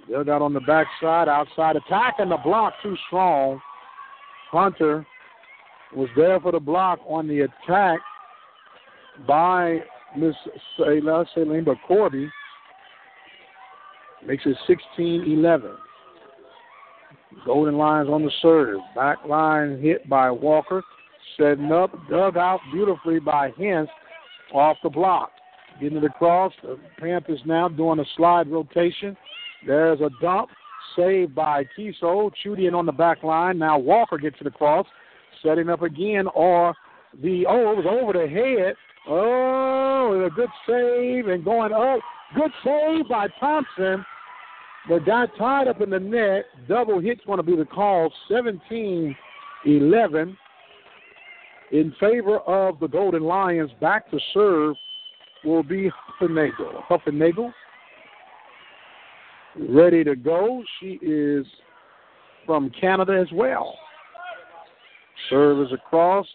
They're down on the backside, outside attack, and the block too strong. Hunter was there for the block on the attack by Miss but Corby makes it 16-11. Golden Lions on the serve. Back line hit by Walker. Setting up, dug out beautifully by Hintz off the block. Getting it across. The Panthers now doing a slide rotation. There's a dump. Saved by Kiso. Chudian on the back line. Now Walker gets it across. Setting up again. Or the, oh, it was over the head. Oh, a good save and going up. Good save by Thompson but got tied up in the net. Double hit's going to be the call. 17 11 in favor of the Golden Lions. Back to serve will be Huffenagel. Huffenagel ready to go. She is from Canada as well. Serve is across.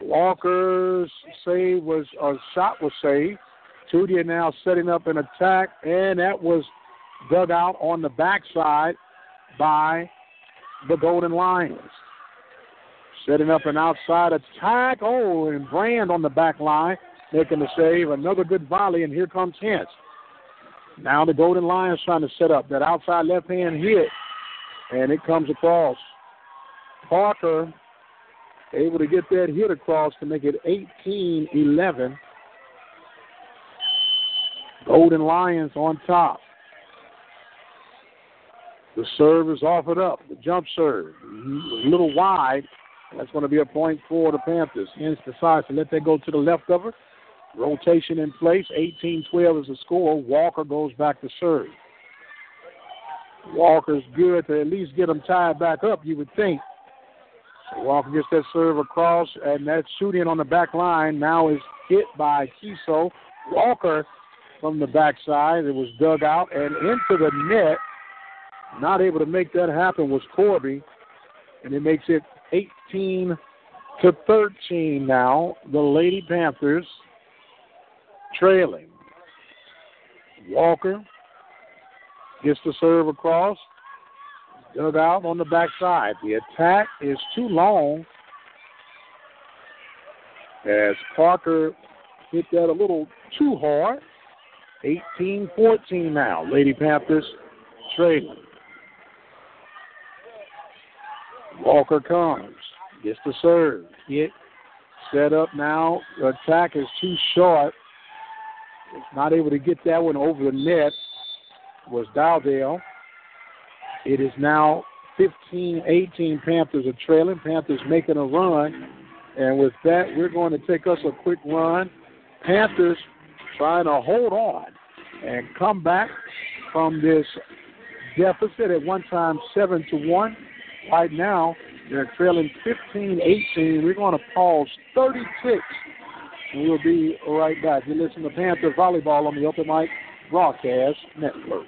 Walker's save was a shot was saved. Tudia now setting up an attack, and that was dug out on the backside by the Golden Lions. Setting up an outside attack. Oh, and Brand on the back line making the save. Another good volley, and here comes Hintz. Now the Golden Lions trying to set up that outside left hand hit, and it comes across. Parker able to get that hit across to make it 18 11. Golden Lions on top. The serve is offered up. The jump serve, mm-hmm. a little wide. That's going to be a point for the Panthers. Hintz decides to let that go to the left of her. Rotation in place. 18 12 is the score. Walker goes back to serve. Walker's good to at least get them tied back up, you would think. So Walker gets that serve across, and that shooting on the back line now is hit by Kiso. Walker from the backside. It was dug out and into the net. Not able to make that happen was Corby, and it makes it 18 to 13 now. The Lady Panthers trailing. Walker gets the serve across, dug out on the backside. The attack is too long as Parker hit that a little too hard. 18 14 now. Lady Panthers trailing. Walker comes, gets the serve, hit, set up now. The attack is too short. Not able to get that one over the net. Was Dowdell. It is now 15 18 Panthers are trailing. Panthers making a run. And with that, we're going to take us a quick run. Panthers trying to hold on and come back from this deficit at one time seven to one. Right now, they're trailing 15-18. We're going to pause 36, and we'll be right back. You listen to Panther Volleyball on the Open Mic Broadcast Network.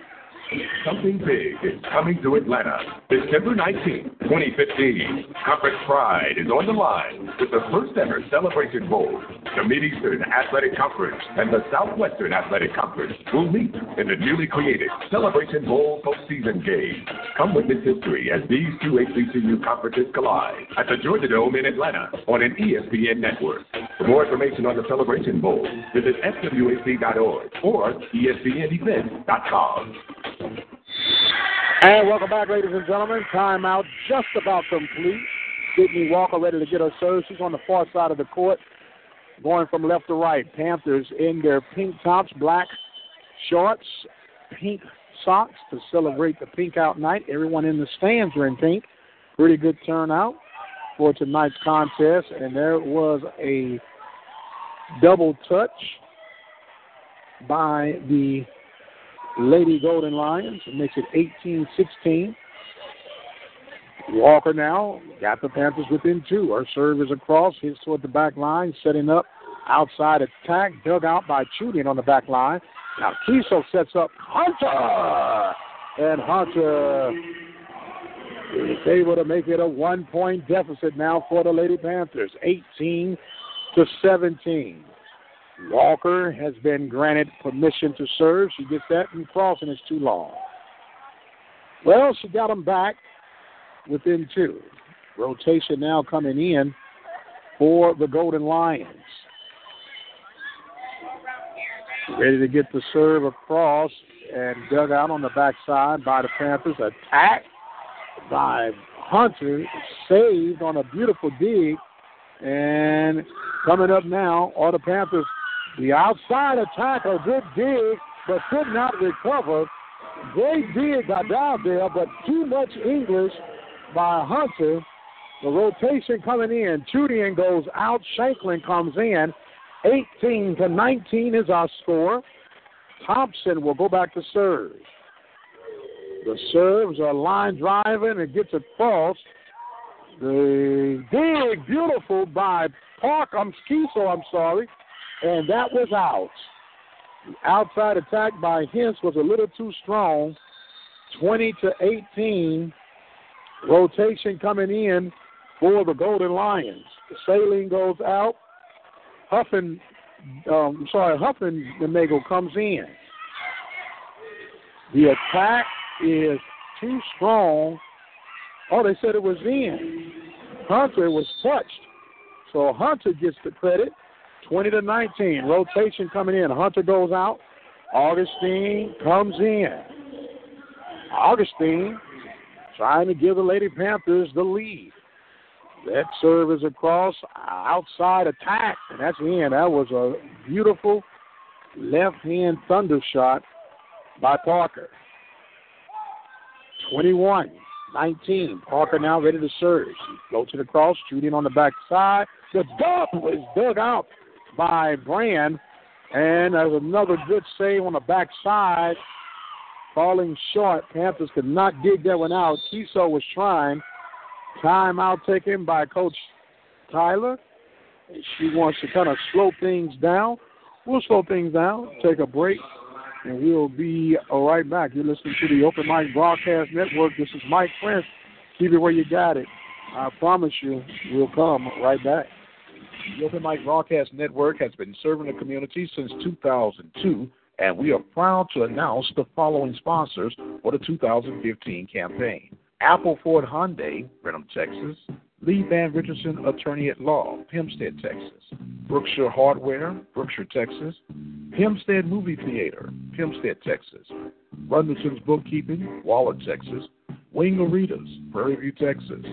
Something big is coming to Atlanta. December 19, 2015. Conference Pride is on the line with the first ever Celebration Bowl. The Mid-Eastern Athletic Conference and the Southwestern Athletic Conference will meet in the newly created Celebration Bowl postseason game. Come witness history as these two HBCU conferences collide at the Georgia Dome in Atlanta on an ESPN network. For more information on the Celebration Bowl, visit swac.org or espnevents.com. And welcome back, ladies and gentlemen. Timeout just about complete. Sydney Walker ready to get her serve. She's on the far side of the court, going from left to right. Panthers in their pink tops, black shorts, pink socks to celebrate the pink out night. Everyone in the stands are in pink. Pretty good turnout for tonight's contest. And there was a double touch by the Lady Golden Lions. It makes it 18 16. Walker now got the Panthers within two. Her serve is across, hits toward the back line, setting up outside attack, dug out by Chudian on the back line. Now Kiso sets up Hunter, and Hunter is able to make it a one point deficit now for the Lady Panthers, 18 to 17. Walker has been granted permission to serve. She gets that, and crossing is too long. Well, she got them back within two. Rotation now coming in for the Golden Lions. Ready to get the serve across and dug out on the backside by the Panthers. Attack by Hunter, saved on a beautiful dig. And coming up now are the Panthers the outside attack, a good dig, but could not recover. Great dig got down there, but too much English by Hunter. The rotation coming in. Chudian goes out. Shanklin comes in. 18 to 19 is our score. Thompson will go back to serve. The serves are line driving and gets across. The dig, beautiful by Park. I'm Skiso, I'm sorry and that was out. The outside attack by Hintz was a little too strong. 20 to 18. Rotation coming in for the Golden Lions. Saline goes out. Huffin, um, sorry, Huffin Nagel comes in. The attack is too strong. Oh, they said it was in. Hunter was touched. So Hunter gets the credit. 20 to 19. Rotation coming in. Hunter goes out. Augustine comes in. Augustine trying to give the Lady Panthers the lead. That serve is across outside attack, and that's in. That was a beautiful left hand thunder shot by Parker. 21 19. Parker now ready to serve. She floats it across, shooting on the back side. The dump was dug out by Brand. And another good save on the backside, falling short. Panthers could not dig that one out. Kiso was trying. Timeout taken by Coach Tyler. She wants to kind of slow things down. We'll slow things down, take a break, and we'll be right back. You're listening to the Open Mic Broadcast Network. This is Mike Prince. Keep it where you got it. I promise you, we'll come right back. The Open Mic Broadcast Network has been serving the community since 2002, and we are proud to announce the following sponsors for the 2015 campaign. Apple Ford Hyundai, Brenham, Texas. Lee Van Richardson, Attorney at Law, Hempstead, Texas. Brookshire Hardware, Brookshire, Texas. Hempstead Movie Theater, Hempstead, Texas. Gunderson's Bookkeeping, Waller, Texas. Wingaritas, Prairie View, Texas.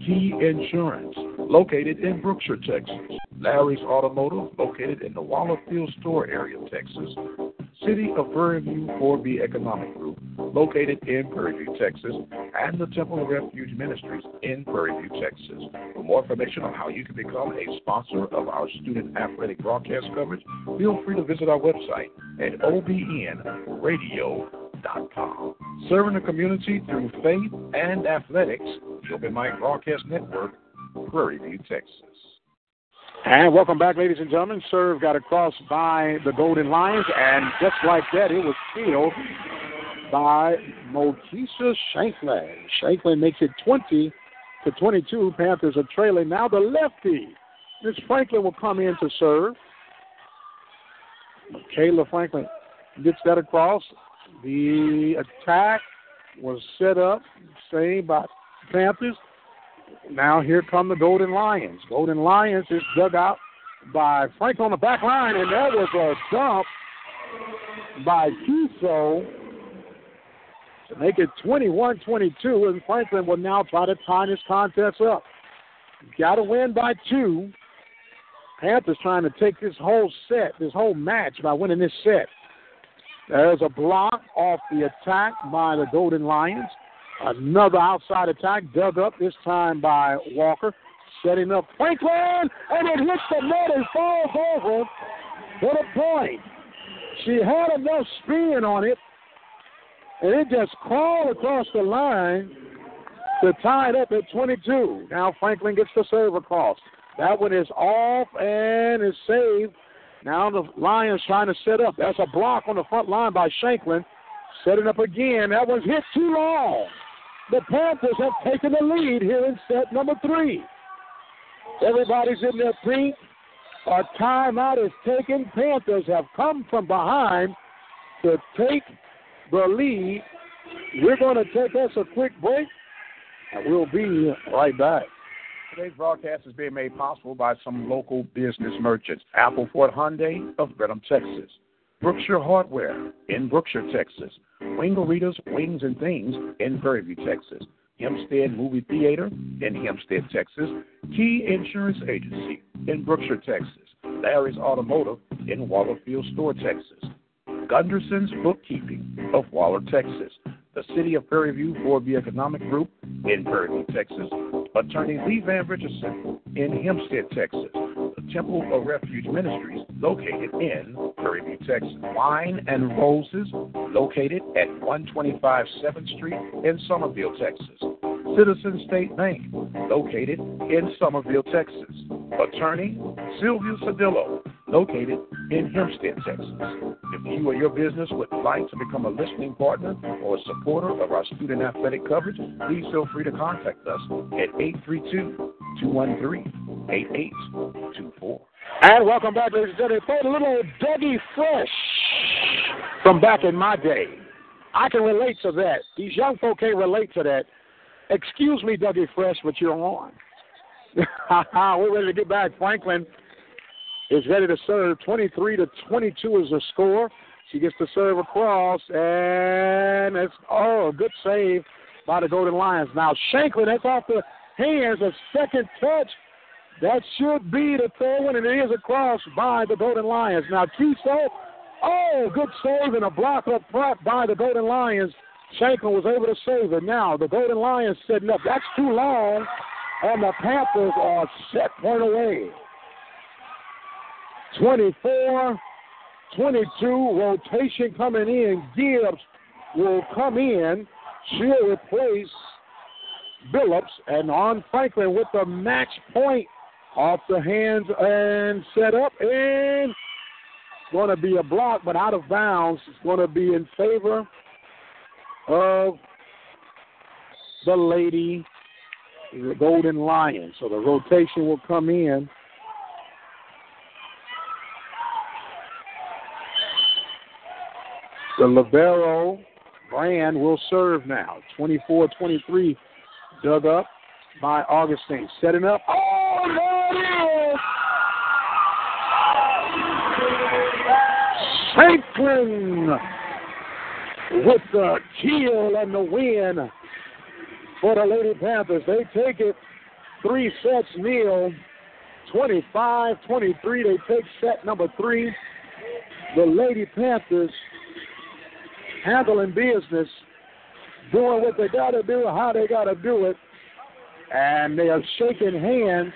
Key Insurance, located in Brookshire, Texas. Larry's Automotive, located in the Wallerfield Store area, Texas. City of Prairie View 4B Economic Group, located in Prairie View, Texas, and the Temple of Refuge Ministries in Prairie View, Texas. For more information on how you can become a sponsor of our student athletic broadcast coverage, feel free to visit our website at obnradio.com. Serving the community through faith and athletics, the Open Mic Broadcast Network, Prairie View, Texas. And welcome back, ladies and gentlemen. Serve got across by the Golden Lions, and just like that, it was sealed by Mokisa Shanklin. Shanklin makes it 20 to 22. Panthers are trailing. Now the lefty, Miss Franklin, will come in to serve. Kayla Franklin gets that across. The attack was set up, saved by Panthers. Now here come the Golden Lions. Golden Lions is dug out by Frank on the back line, and that was a dump by Kiso to make it 21-22, and Franklin will now try to tie this contest up. Got to win by two. Panthers trying to take this whole set, this whole match by winning this set. There's a block off the attack by the Golden Lions. Another outside attack dug up, this time by Walker. Setting up Franklin, and it hits the net and falls over for the point. She had enough spin on it, and it just crawled across the line to tie it up at 22. Now Franklin gets the serve across. That one is off and is saved. Now the Lions trying to set up. That's a block on the front line by Shanklin. Setting up again. That one's hit too long the Panthers have taken the lead here in set number three. Everybody's in their feet. A timeout is taken. Panthers have come from behind to take the lead. We're going to take us a quick break, and we'll be right back. Today's broadcast is being made possible by some local business merchants. Apple Ford Hyundai of Brenham, Texas. Brookshire Hardware in Brookshire, Texas. Wingaritas, Wings and Things in Prairie View, Texas. Hempstead Movie Theater in Hempstead, Texas. Key Insurance Agency in Brookshire, Texas. Larry's Automotive in Wallerfield Store, Texas. Gunderson's Bookkeeping of Waller, Texas. The City of Prairie View 4B Economic Group in Prairie View, Texas. Attorney Lee Van Richardson in Hempstead, Texas. The Temple of Refuge Ministries located in Prairie View, Texas. Wine and Roses located at 125 7th Street in Somerville, Texas. Citizen State Bank, located in Somerville, Texas. Attorney Sylvia Sedillo, located in Hempstead, Texas. If you or your business would like to become a listening partner or a supporter of our student athletic coverage, please feel free to contact us at 832-213-8824. And welcome back, ladies and gentlemen. Played a little Dougie Fresh from back in my day. I can relate to that. These young folk can't relate to that. Excuse me, Dougie Fresh, but you're on. *laughs* We're ready to get back. Franklin is ready to serve. 23 to 22 is the score. She gets to serve across, and it's oh, a good save by the Golden Lions. Now Shanklin, that's off the hands. A second touch. That should be the third one, and it is across by the Golden Lions. Now Kiso, oh, good save and a block up front by the Golden Lions. Shanklin was able to save it. Now the Golden Lions setting up. That's too long, and the Panthers are set point away. 24 22 rotation coming in. Gibbs will come in. She'll replace Billups and on Franklin with the match point off the hands and set up and going to be a block, but out of bounds. It's going to be in favor of the Lady the Golden Lion. So the rotation will come in. The Libero brand will serve now. 24 23 dug up by Augustine. Setting up. Oh, there it is! Franklin with the kill and the win for the Lady Panthers. They take it three sets nil. 25 23. They take set number three. the Lady Panthers handling business, doing what they got to do, how they got to do it, and they are shaking hands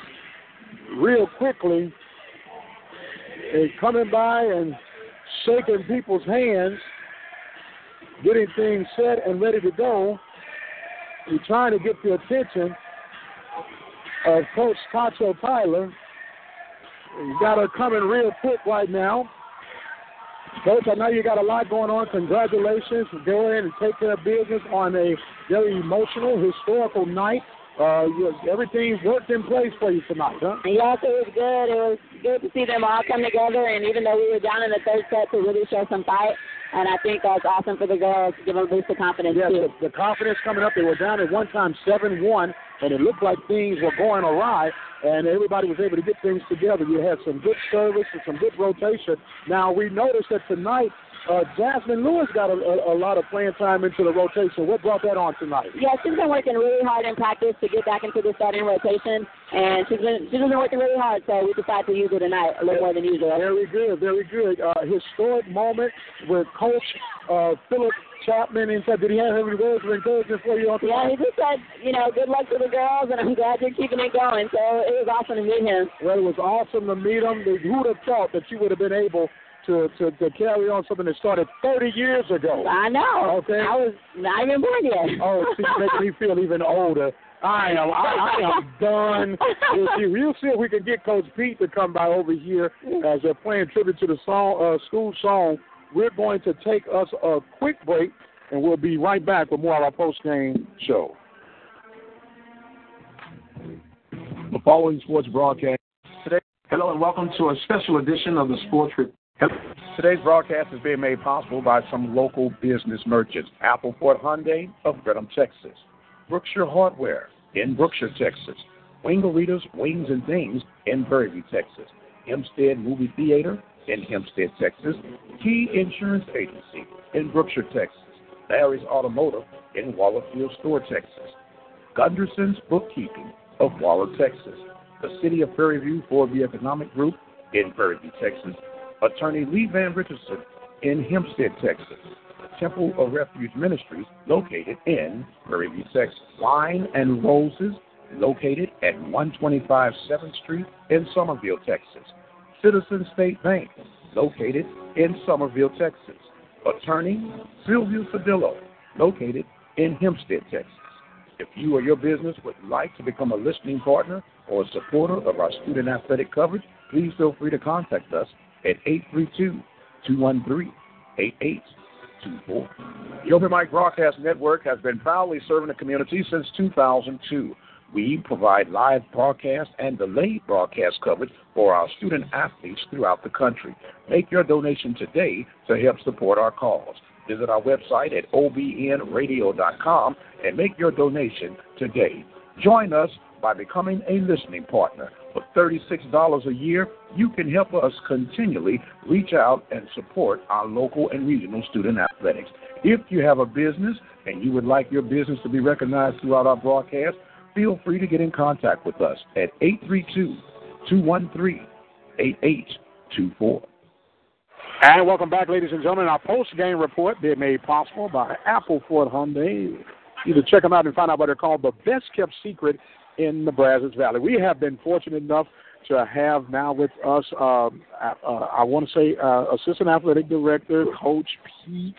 real quickly. They're coming by and shaking people's hands, getting things set and ready to go. You're trying to get the attention of Coach Tacho Tyler. You got her coming real quick right now. Coach, I know you got a lot going on. Congratulations going in and take care of business on a very emotional, historical night. Uh, you, everything's worked in place for you tonight, huh? Yes, it was good. It was good to see them all come together, and even though we were down in the third set, to really show some fight. And I think that's awesome for the girls to give them a boost of confidence yes, too. The, the confidence coming up. They were down at one time seven one, and it looked like things were going awry. And everybody was able to get things together. You had some good service and some good rotation. Now we noticed that tonight uh, Jasmine Lewis got a, a, a, lot of playing time into the rotation. What brought that on tonight? Yeah, she's been working really hard in practice to get back into the starting rotation, and she's been she's been working really hard. So we decided to use her tonight a little more than usual. Very good, very good. Uh, historic moment with Coach uh, Philip Chapman and said, did he have any words of encouragement for you on tonight? Yeah, he just said, you know, good luck to the girls, and I'm glad you're keeping it going. So it was awesome to meet him. Well, it was awesome to meet him. Who would have thought that you would have been able to, to, to carry on something that started 30 years ago. I know. Okay. I was not even born yet. oh, see, making me feel even older. I am I, I am done with you. We'll see if we can get Coach Pete to come by over here as they're playing tribute to the song uh, school song. We're going to take us a quick break, and we'll be right back with more of our post game show. The following sports broadcast today. Hello and welcome to a special edition of the Sports Report. Today's broadcast is being made possible by some local business merchants. Apple Ford Hyundai of Brenham, Texas. Brookshire Hardware in Brookshire, Texas. Wingaritas, Wings and Things in Prairie Texas. Hempstead Movie Theater in Hempstead, Texas. Key Insurance Agency in Brookshire, Texas. Larry's Automotive in Wallerfield Store, Texas. Gunderson's Bookkeeping of Waller, Texas. The City of Prairie View Ford Economic Group in Prairie Texas Attorney Lee Van Richardson in Hempstead, Texas. Temple of Refuge Ministries, located in Prairie View, Texas. Wine and Roses, located at 125 7th Street in Somerville, Texas. Citizen State Bank, located in Somerville, Texas. Attorney Sylvia Sedillo, located in Hempstead, Texas. If you or your business would like to become a listening partner or a supporter of our student athletic coverage, please feel free to contact us at 832-213-8824. The Open Mic Broadcast Network has been proudly serving the community since 2002. We provide live broadcast and delayed broadcast coverage for our student athletes throughout the country. Make your donation today to help support our cause. Visit our website at obnradio.com and make your donation today. Join us by becoming a listening partner. For $36 a year, you can help us continually reach out and support our local and regional student athletics. If you have a business and you would like your business to be recognized throughout our broadcast, feel free to get in contact with us at 832 213 8824. And welcome back, ladies and gentlemen. Our post-game report being made possible by Apple Ford Hyundai. Either check them out and find out what they're called the best kept secret in the Brazos Valley. We have been fortunate enough to have now with us, um, uh, I want to say, uh, Assistant Athletic Director, Coach Pete,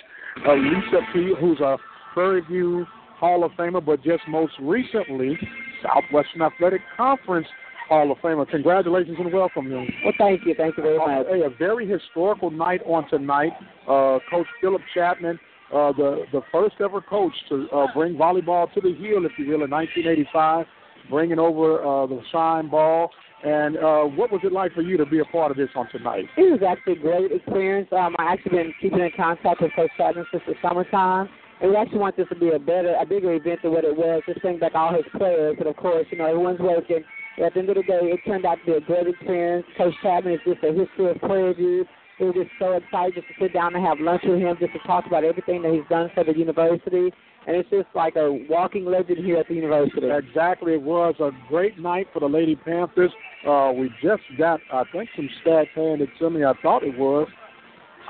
uh, Lisa Pete, who's a Prairie View Hall of Famer, but just most recently, Southwestern Athletic Conference Hall of Famer. Congratulations and welcome, you. Well, thank you. Thank you very much. Hey, a very historical night on tonight. Uh, coach Philip Chapman, uh, the, the first ever coach to uh, bring volleyball to the hill, if you will, in 1985 bringing over uh, the shine ball. And uh, what was it like for you to be a part of this on tonight? It was actually a great experience. Um, I actually been keeping in contact with Coach Chapman since the summertime. And we actually want this to be a better, a bigger event than what it was. Just bring back all his players, but of course, you know, everyone's working. At the end of the day, it turned out to be a great experience. Coach Chapman is just a history of Prairie View. We were just so excited just to sit down and have lunch with him, just to talk about everything that he's done for the university and it's just like a walking legend here at the university. Exactly, it was a great night for the Lady Panthers. Uh, we just got, I think, some stats handed to me. I thought it was.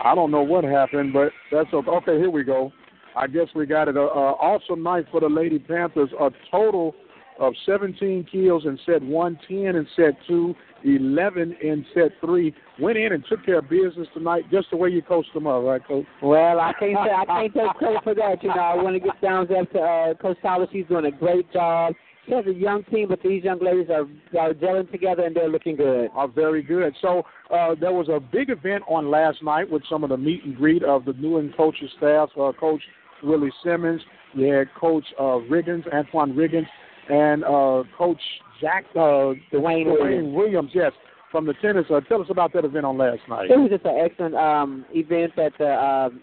I don't know what happened, but that's okay. Okay, here we go. I guess we got it. Uh, uh, awesome night for the Lady Panthers. A total of 17 kills in set one, 10 in set two, 11 in set three. Went in and took care of business tonight, just the way you coached them up, right, Coach? Well, I can't say I can't take credit for that. You know, I want to get down there to uh, Coach Tyler. She's doing a great job. She has a young team, but these young ladies are, are gelling together and they're looking good. Are very good. So uh, there was a big event on last night with some of the meet and greet of the new and coaches staff. Uh, Coach Willie Simmons, you had Coach uh, Riggins, Antoine Riggins, and uh, Coach Jack uh, Dwayne, Dwayne Williams. Williams. Yes, from the tennis. Uh, tell us about that event on last night. It was just an excellent um, event that the um,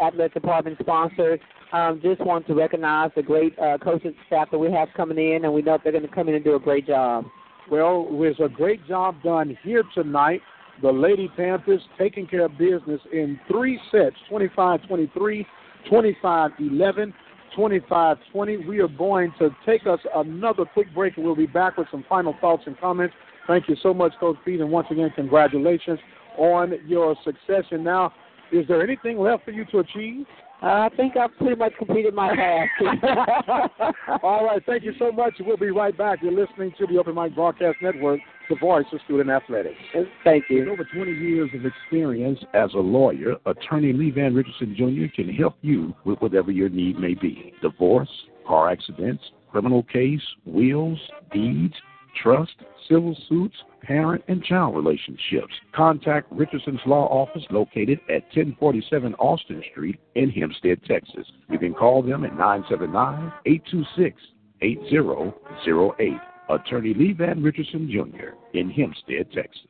athletic department sponsored. Um, just want to recognize the great uh, coaching staff that we have coming in, and we know they're going to come in and do a great job. Well, was a great job done here tonight. The Lady Panthers taking care of business in three sets 25 23, 25 11, 25 20. We are going to take us another quick break and we'll be back with some final thoughts and comments. Thank you so much, Coach Pete, and once again, congratulations on your success. And now, is there anything left for you to achieve? Uh, I think I've pretty much completed my task. *laughs* All right, thank you so much. We'll be right back. You're listening to the Open Mic Broadcast Network, the voice of student athletics. Thank you. With over 20 years of experience as a lawyer, attorney Lee Van Richardson Jr. can help you with whatever your need may be divorce, car accidents, criminal case, wills, deeds, trust, civil suits, parent and child relationships. Contact Richardson's Law Office located at 1047 Austin Street in Hempstead, Texas. You can call them at 979 826 8008. Attorney Lee Van Richardson Jr. in Hempstead, Texas.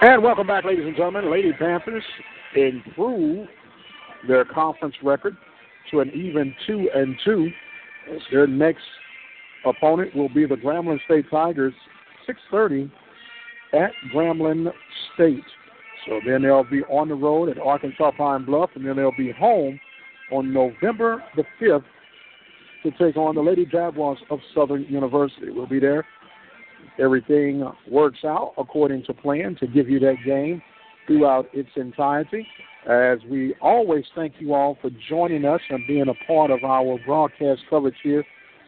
And welcome back, ladies and gentlemen. Lady Panthers improve their conference record to an even two and two. Their next opponent will be the Grambling State Tigers, 6:30 at Grambling State. So then they'll be on the road at Arkansas Pine Bluff, and then they'll be home on November the 5th to take on the Lady Jaguars of Southern University. We'll be there. Everything works out according to plan to give you that game throughout its entirety. As we always thank you all for joining us and being a part of our broadcast coverage here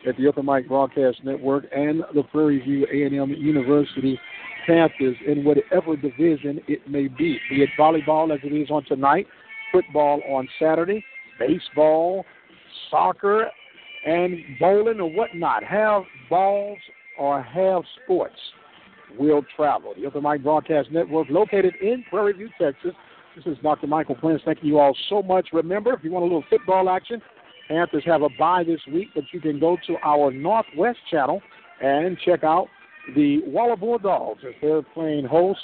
at the Open Mic Broadcast Network and the Prairie View A&M University Panthers in whatever division it may be, be it volleyball as it is on tonight, football on Saturday, baseball, soccer, and bowling or whatnot. Have balls or have sports We'll travel. The Open Mic Broadcast Network, located in Prairie View, Texas. This is Dr. Michael Prince. Thanking you all so much. Remember, if you want a little football action, Panthers have a bye this week, but you can go to our Northwest channel and check out the Waller Bulldogs as they're playing host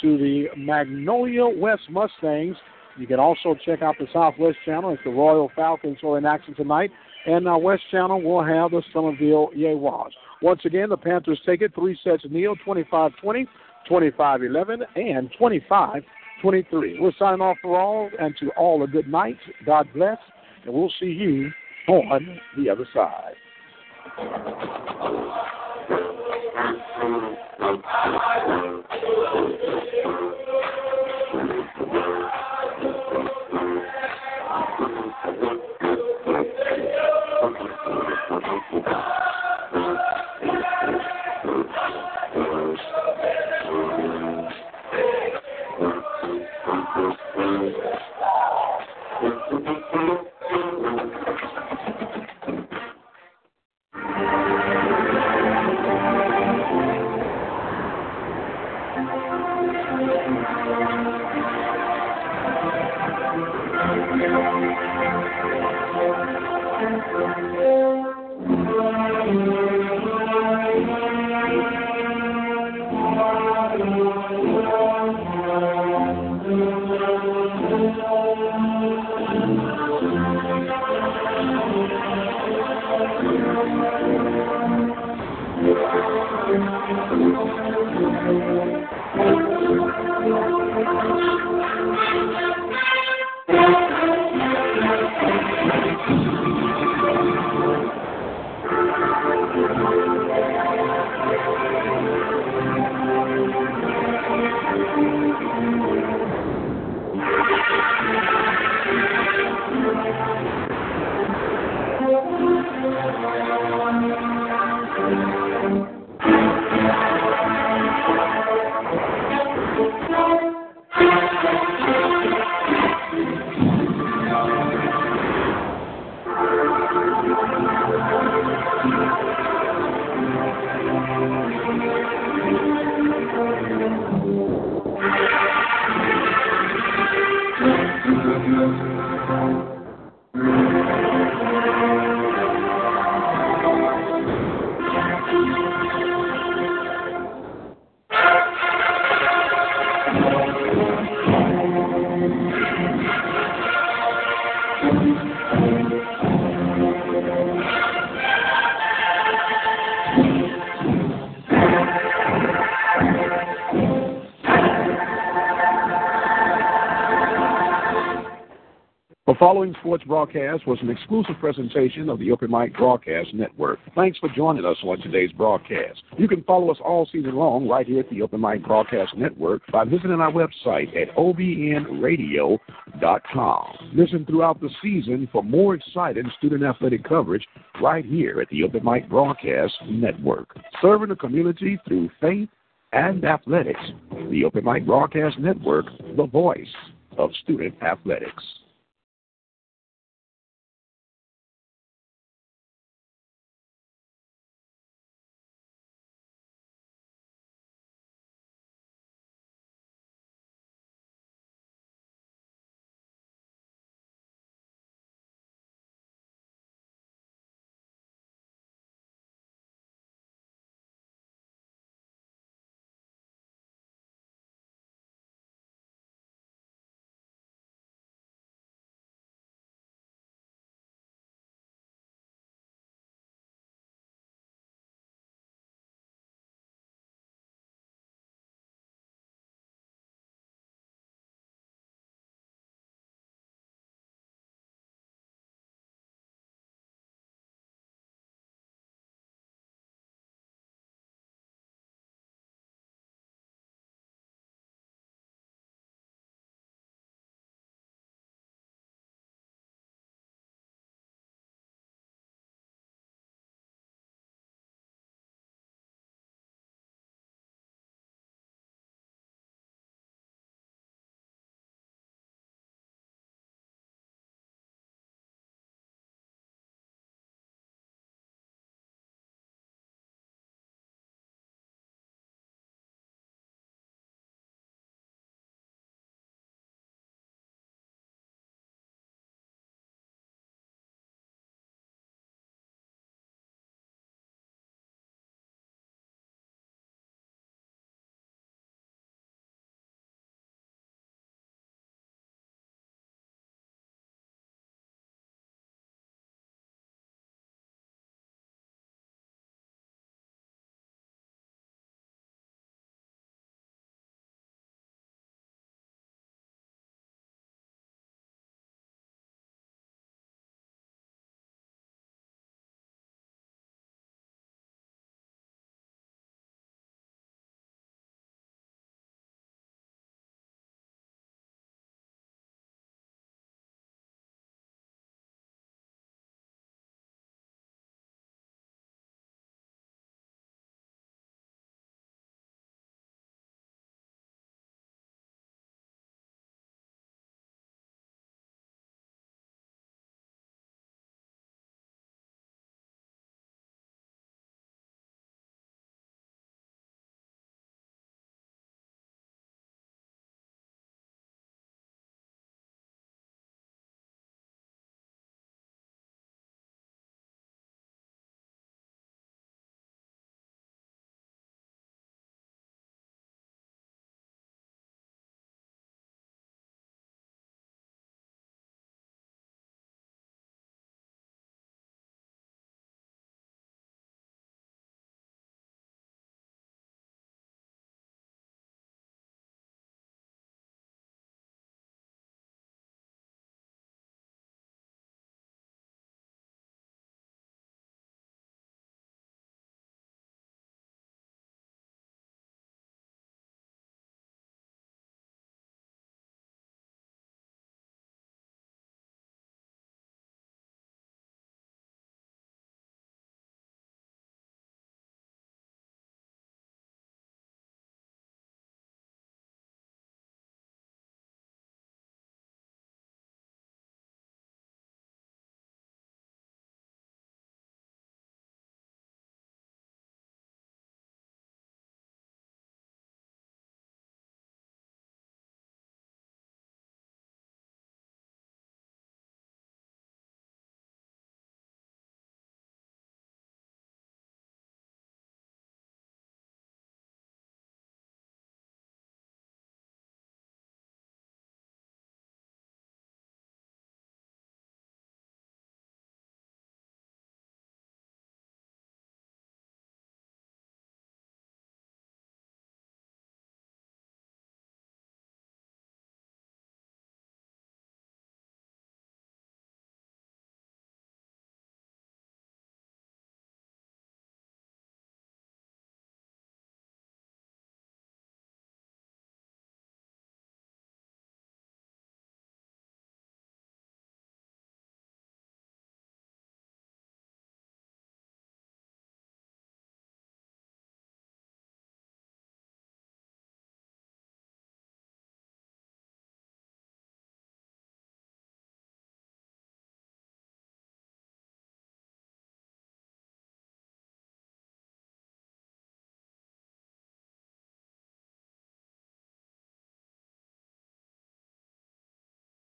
to the Magnolia West Mustangs. You can also check out the Southwest channel as the Royal Falcons are in action tonight. And our West Channel will have the Somerville Yeguas. Once again, the Panthers take it three sets Neil 25 20, 25 11, and 25 23. We'll sign off for all and to all a good night. God bless, and we'll see you on the other side. Thank *laughs* you. Thank you. Following sports broadcast was an exclusive presentation of the Open Mic Broadcast Network. Thanks for joining us on today's broadcast. You can follow us all season long right here at the Open Mic Broadcast Network by visiting our website at obnradio.com. Listen throughout the season for more exciting student athletic coverage right here at the Open Mic Broadcast Network. Serving the community through faith and athletics. The Open Mic Broadcast Network, the voice of student athletics.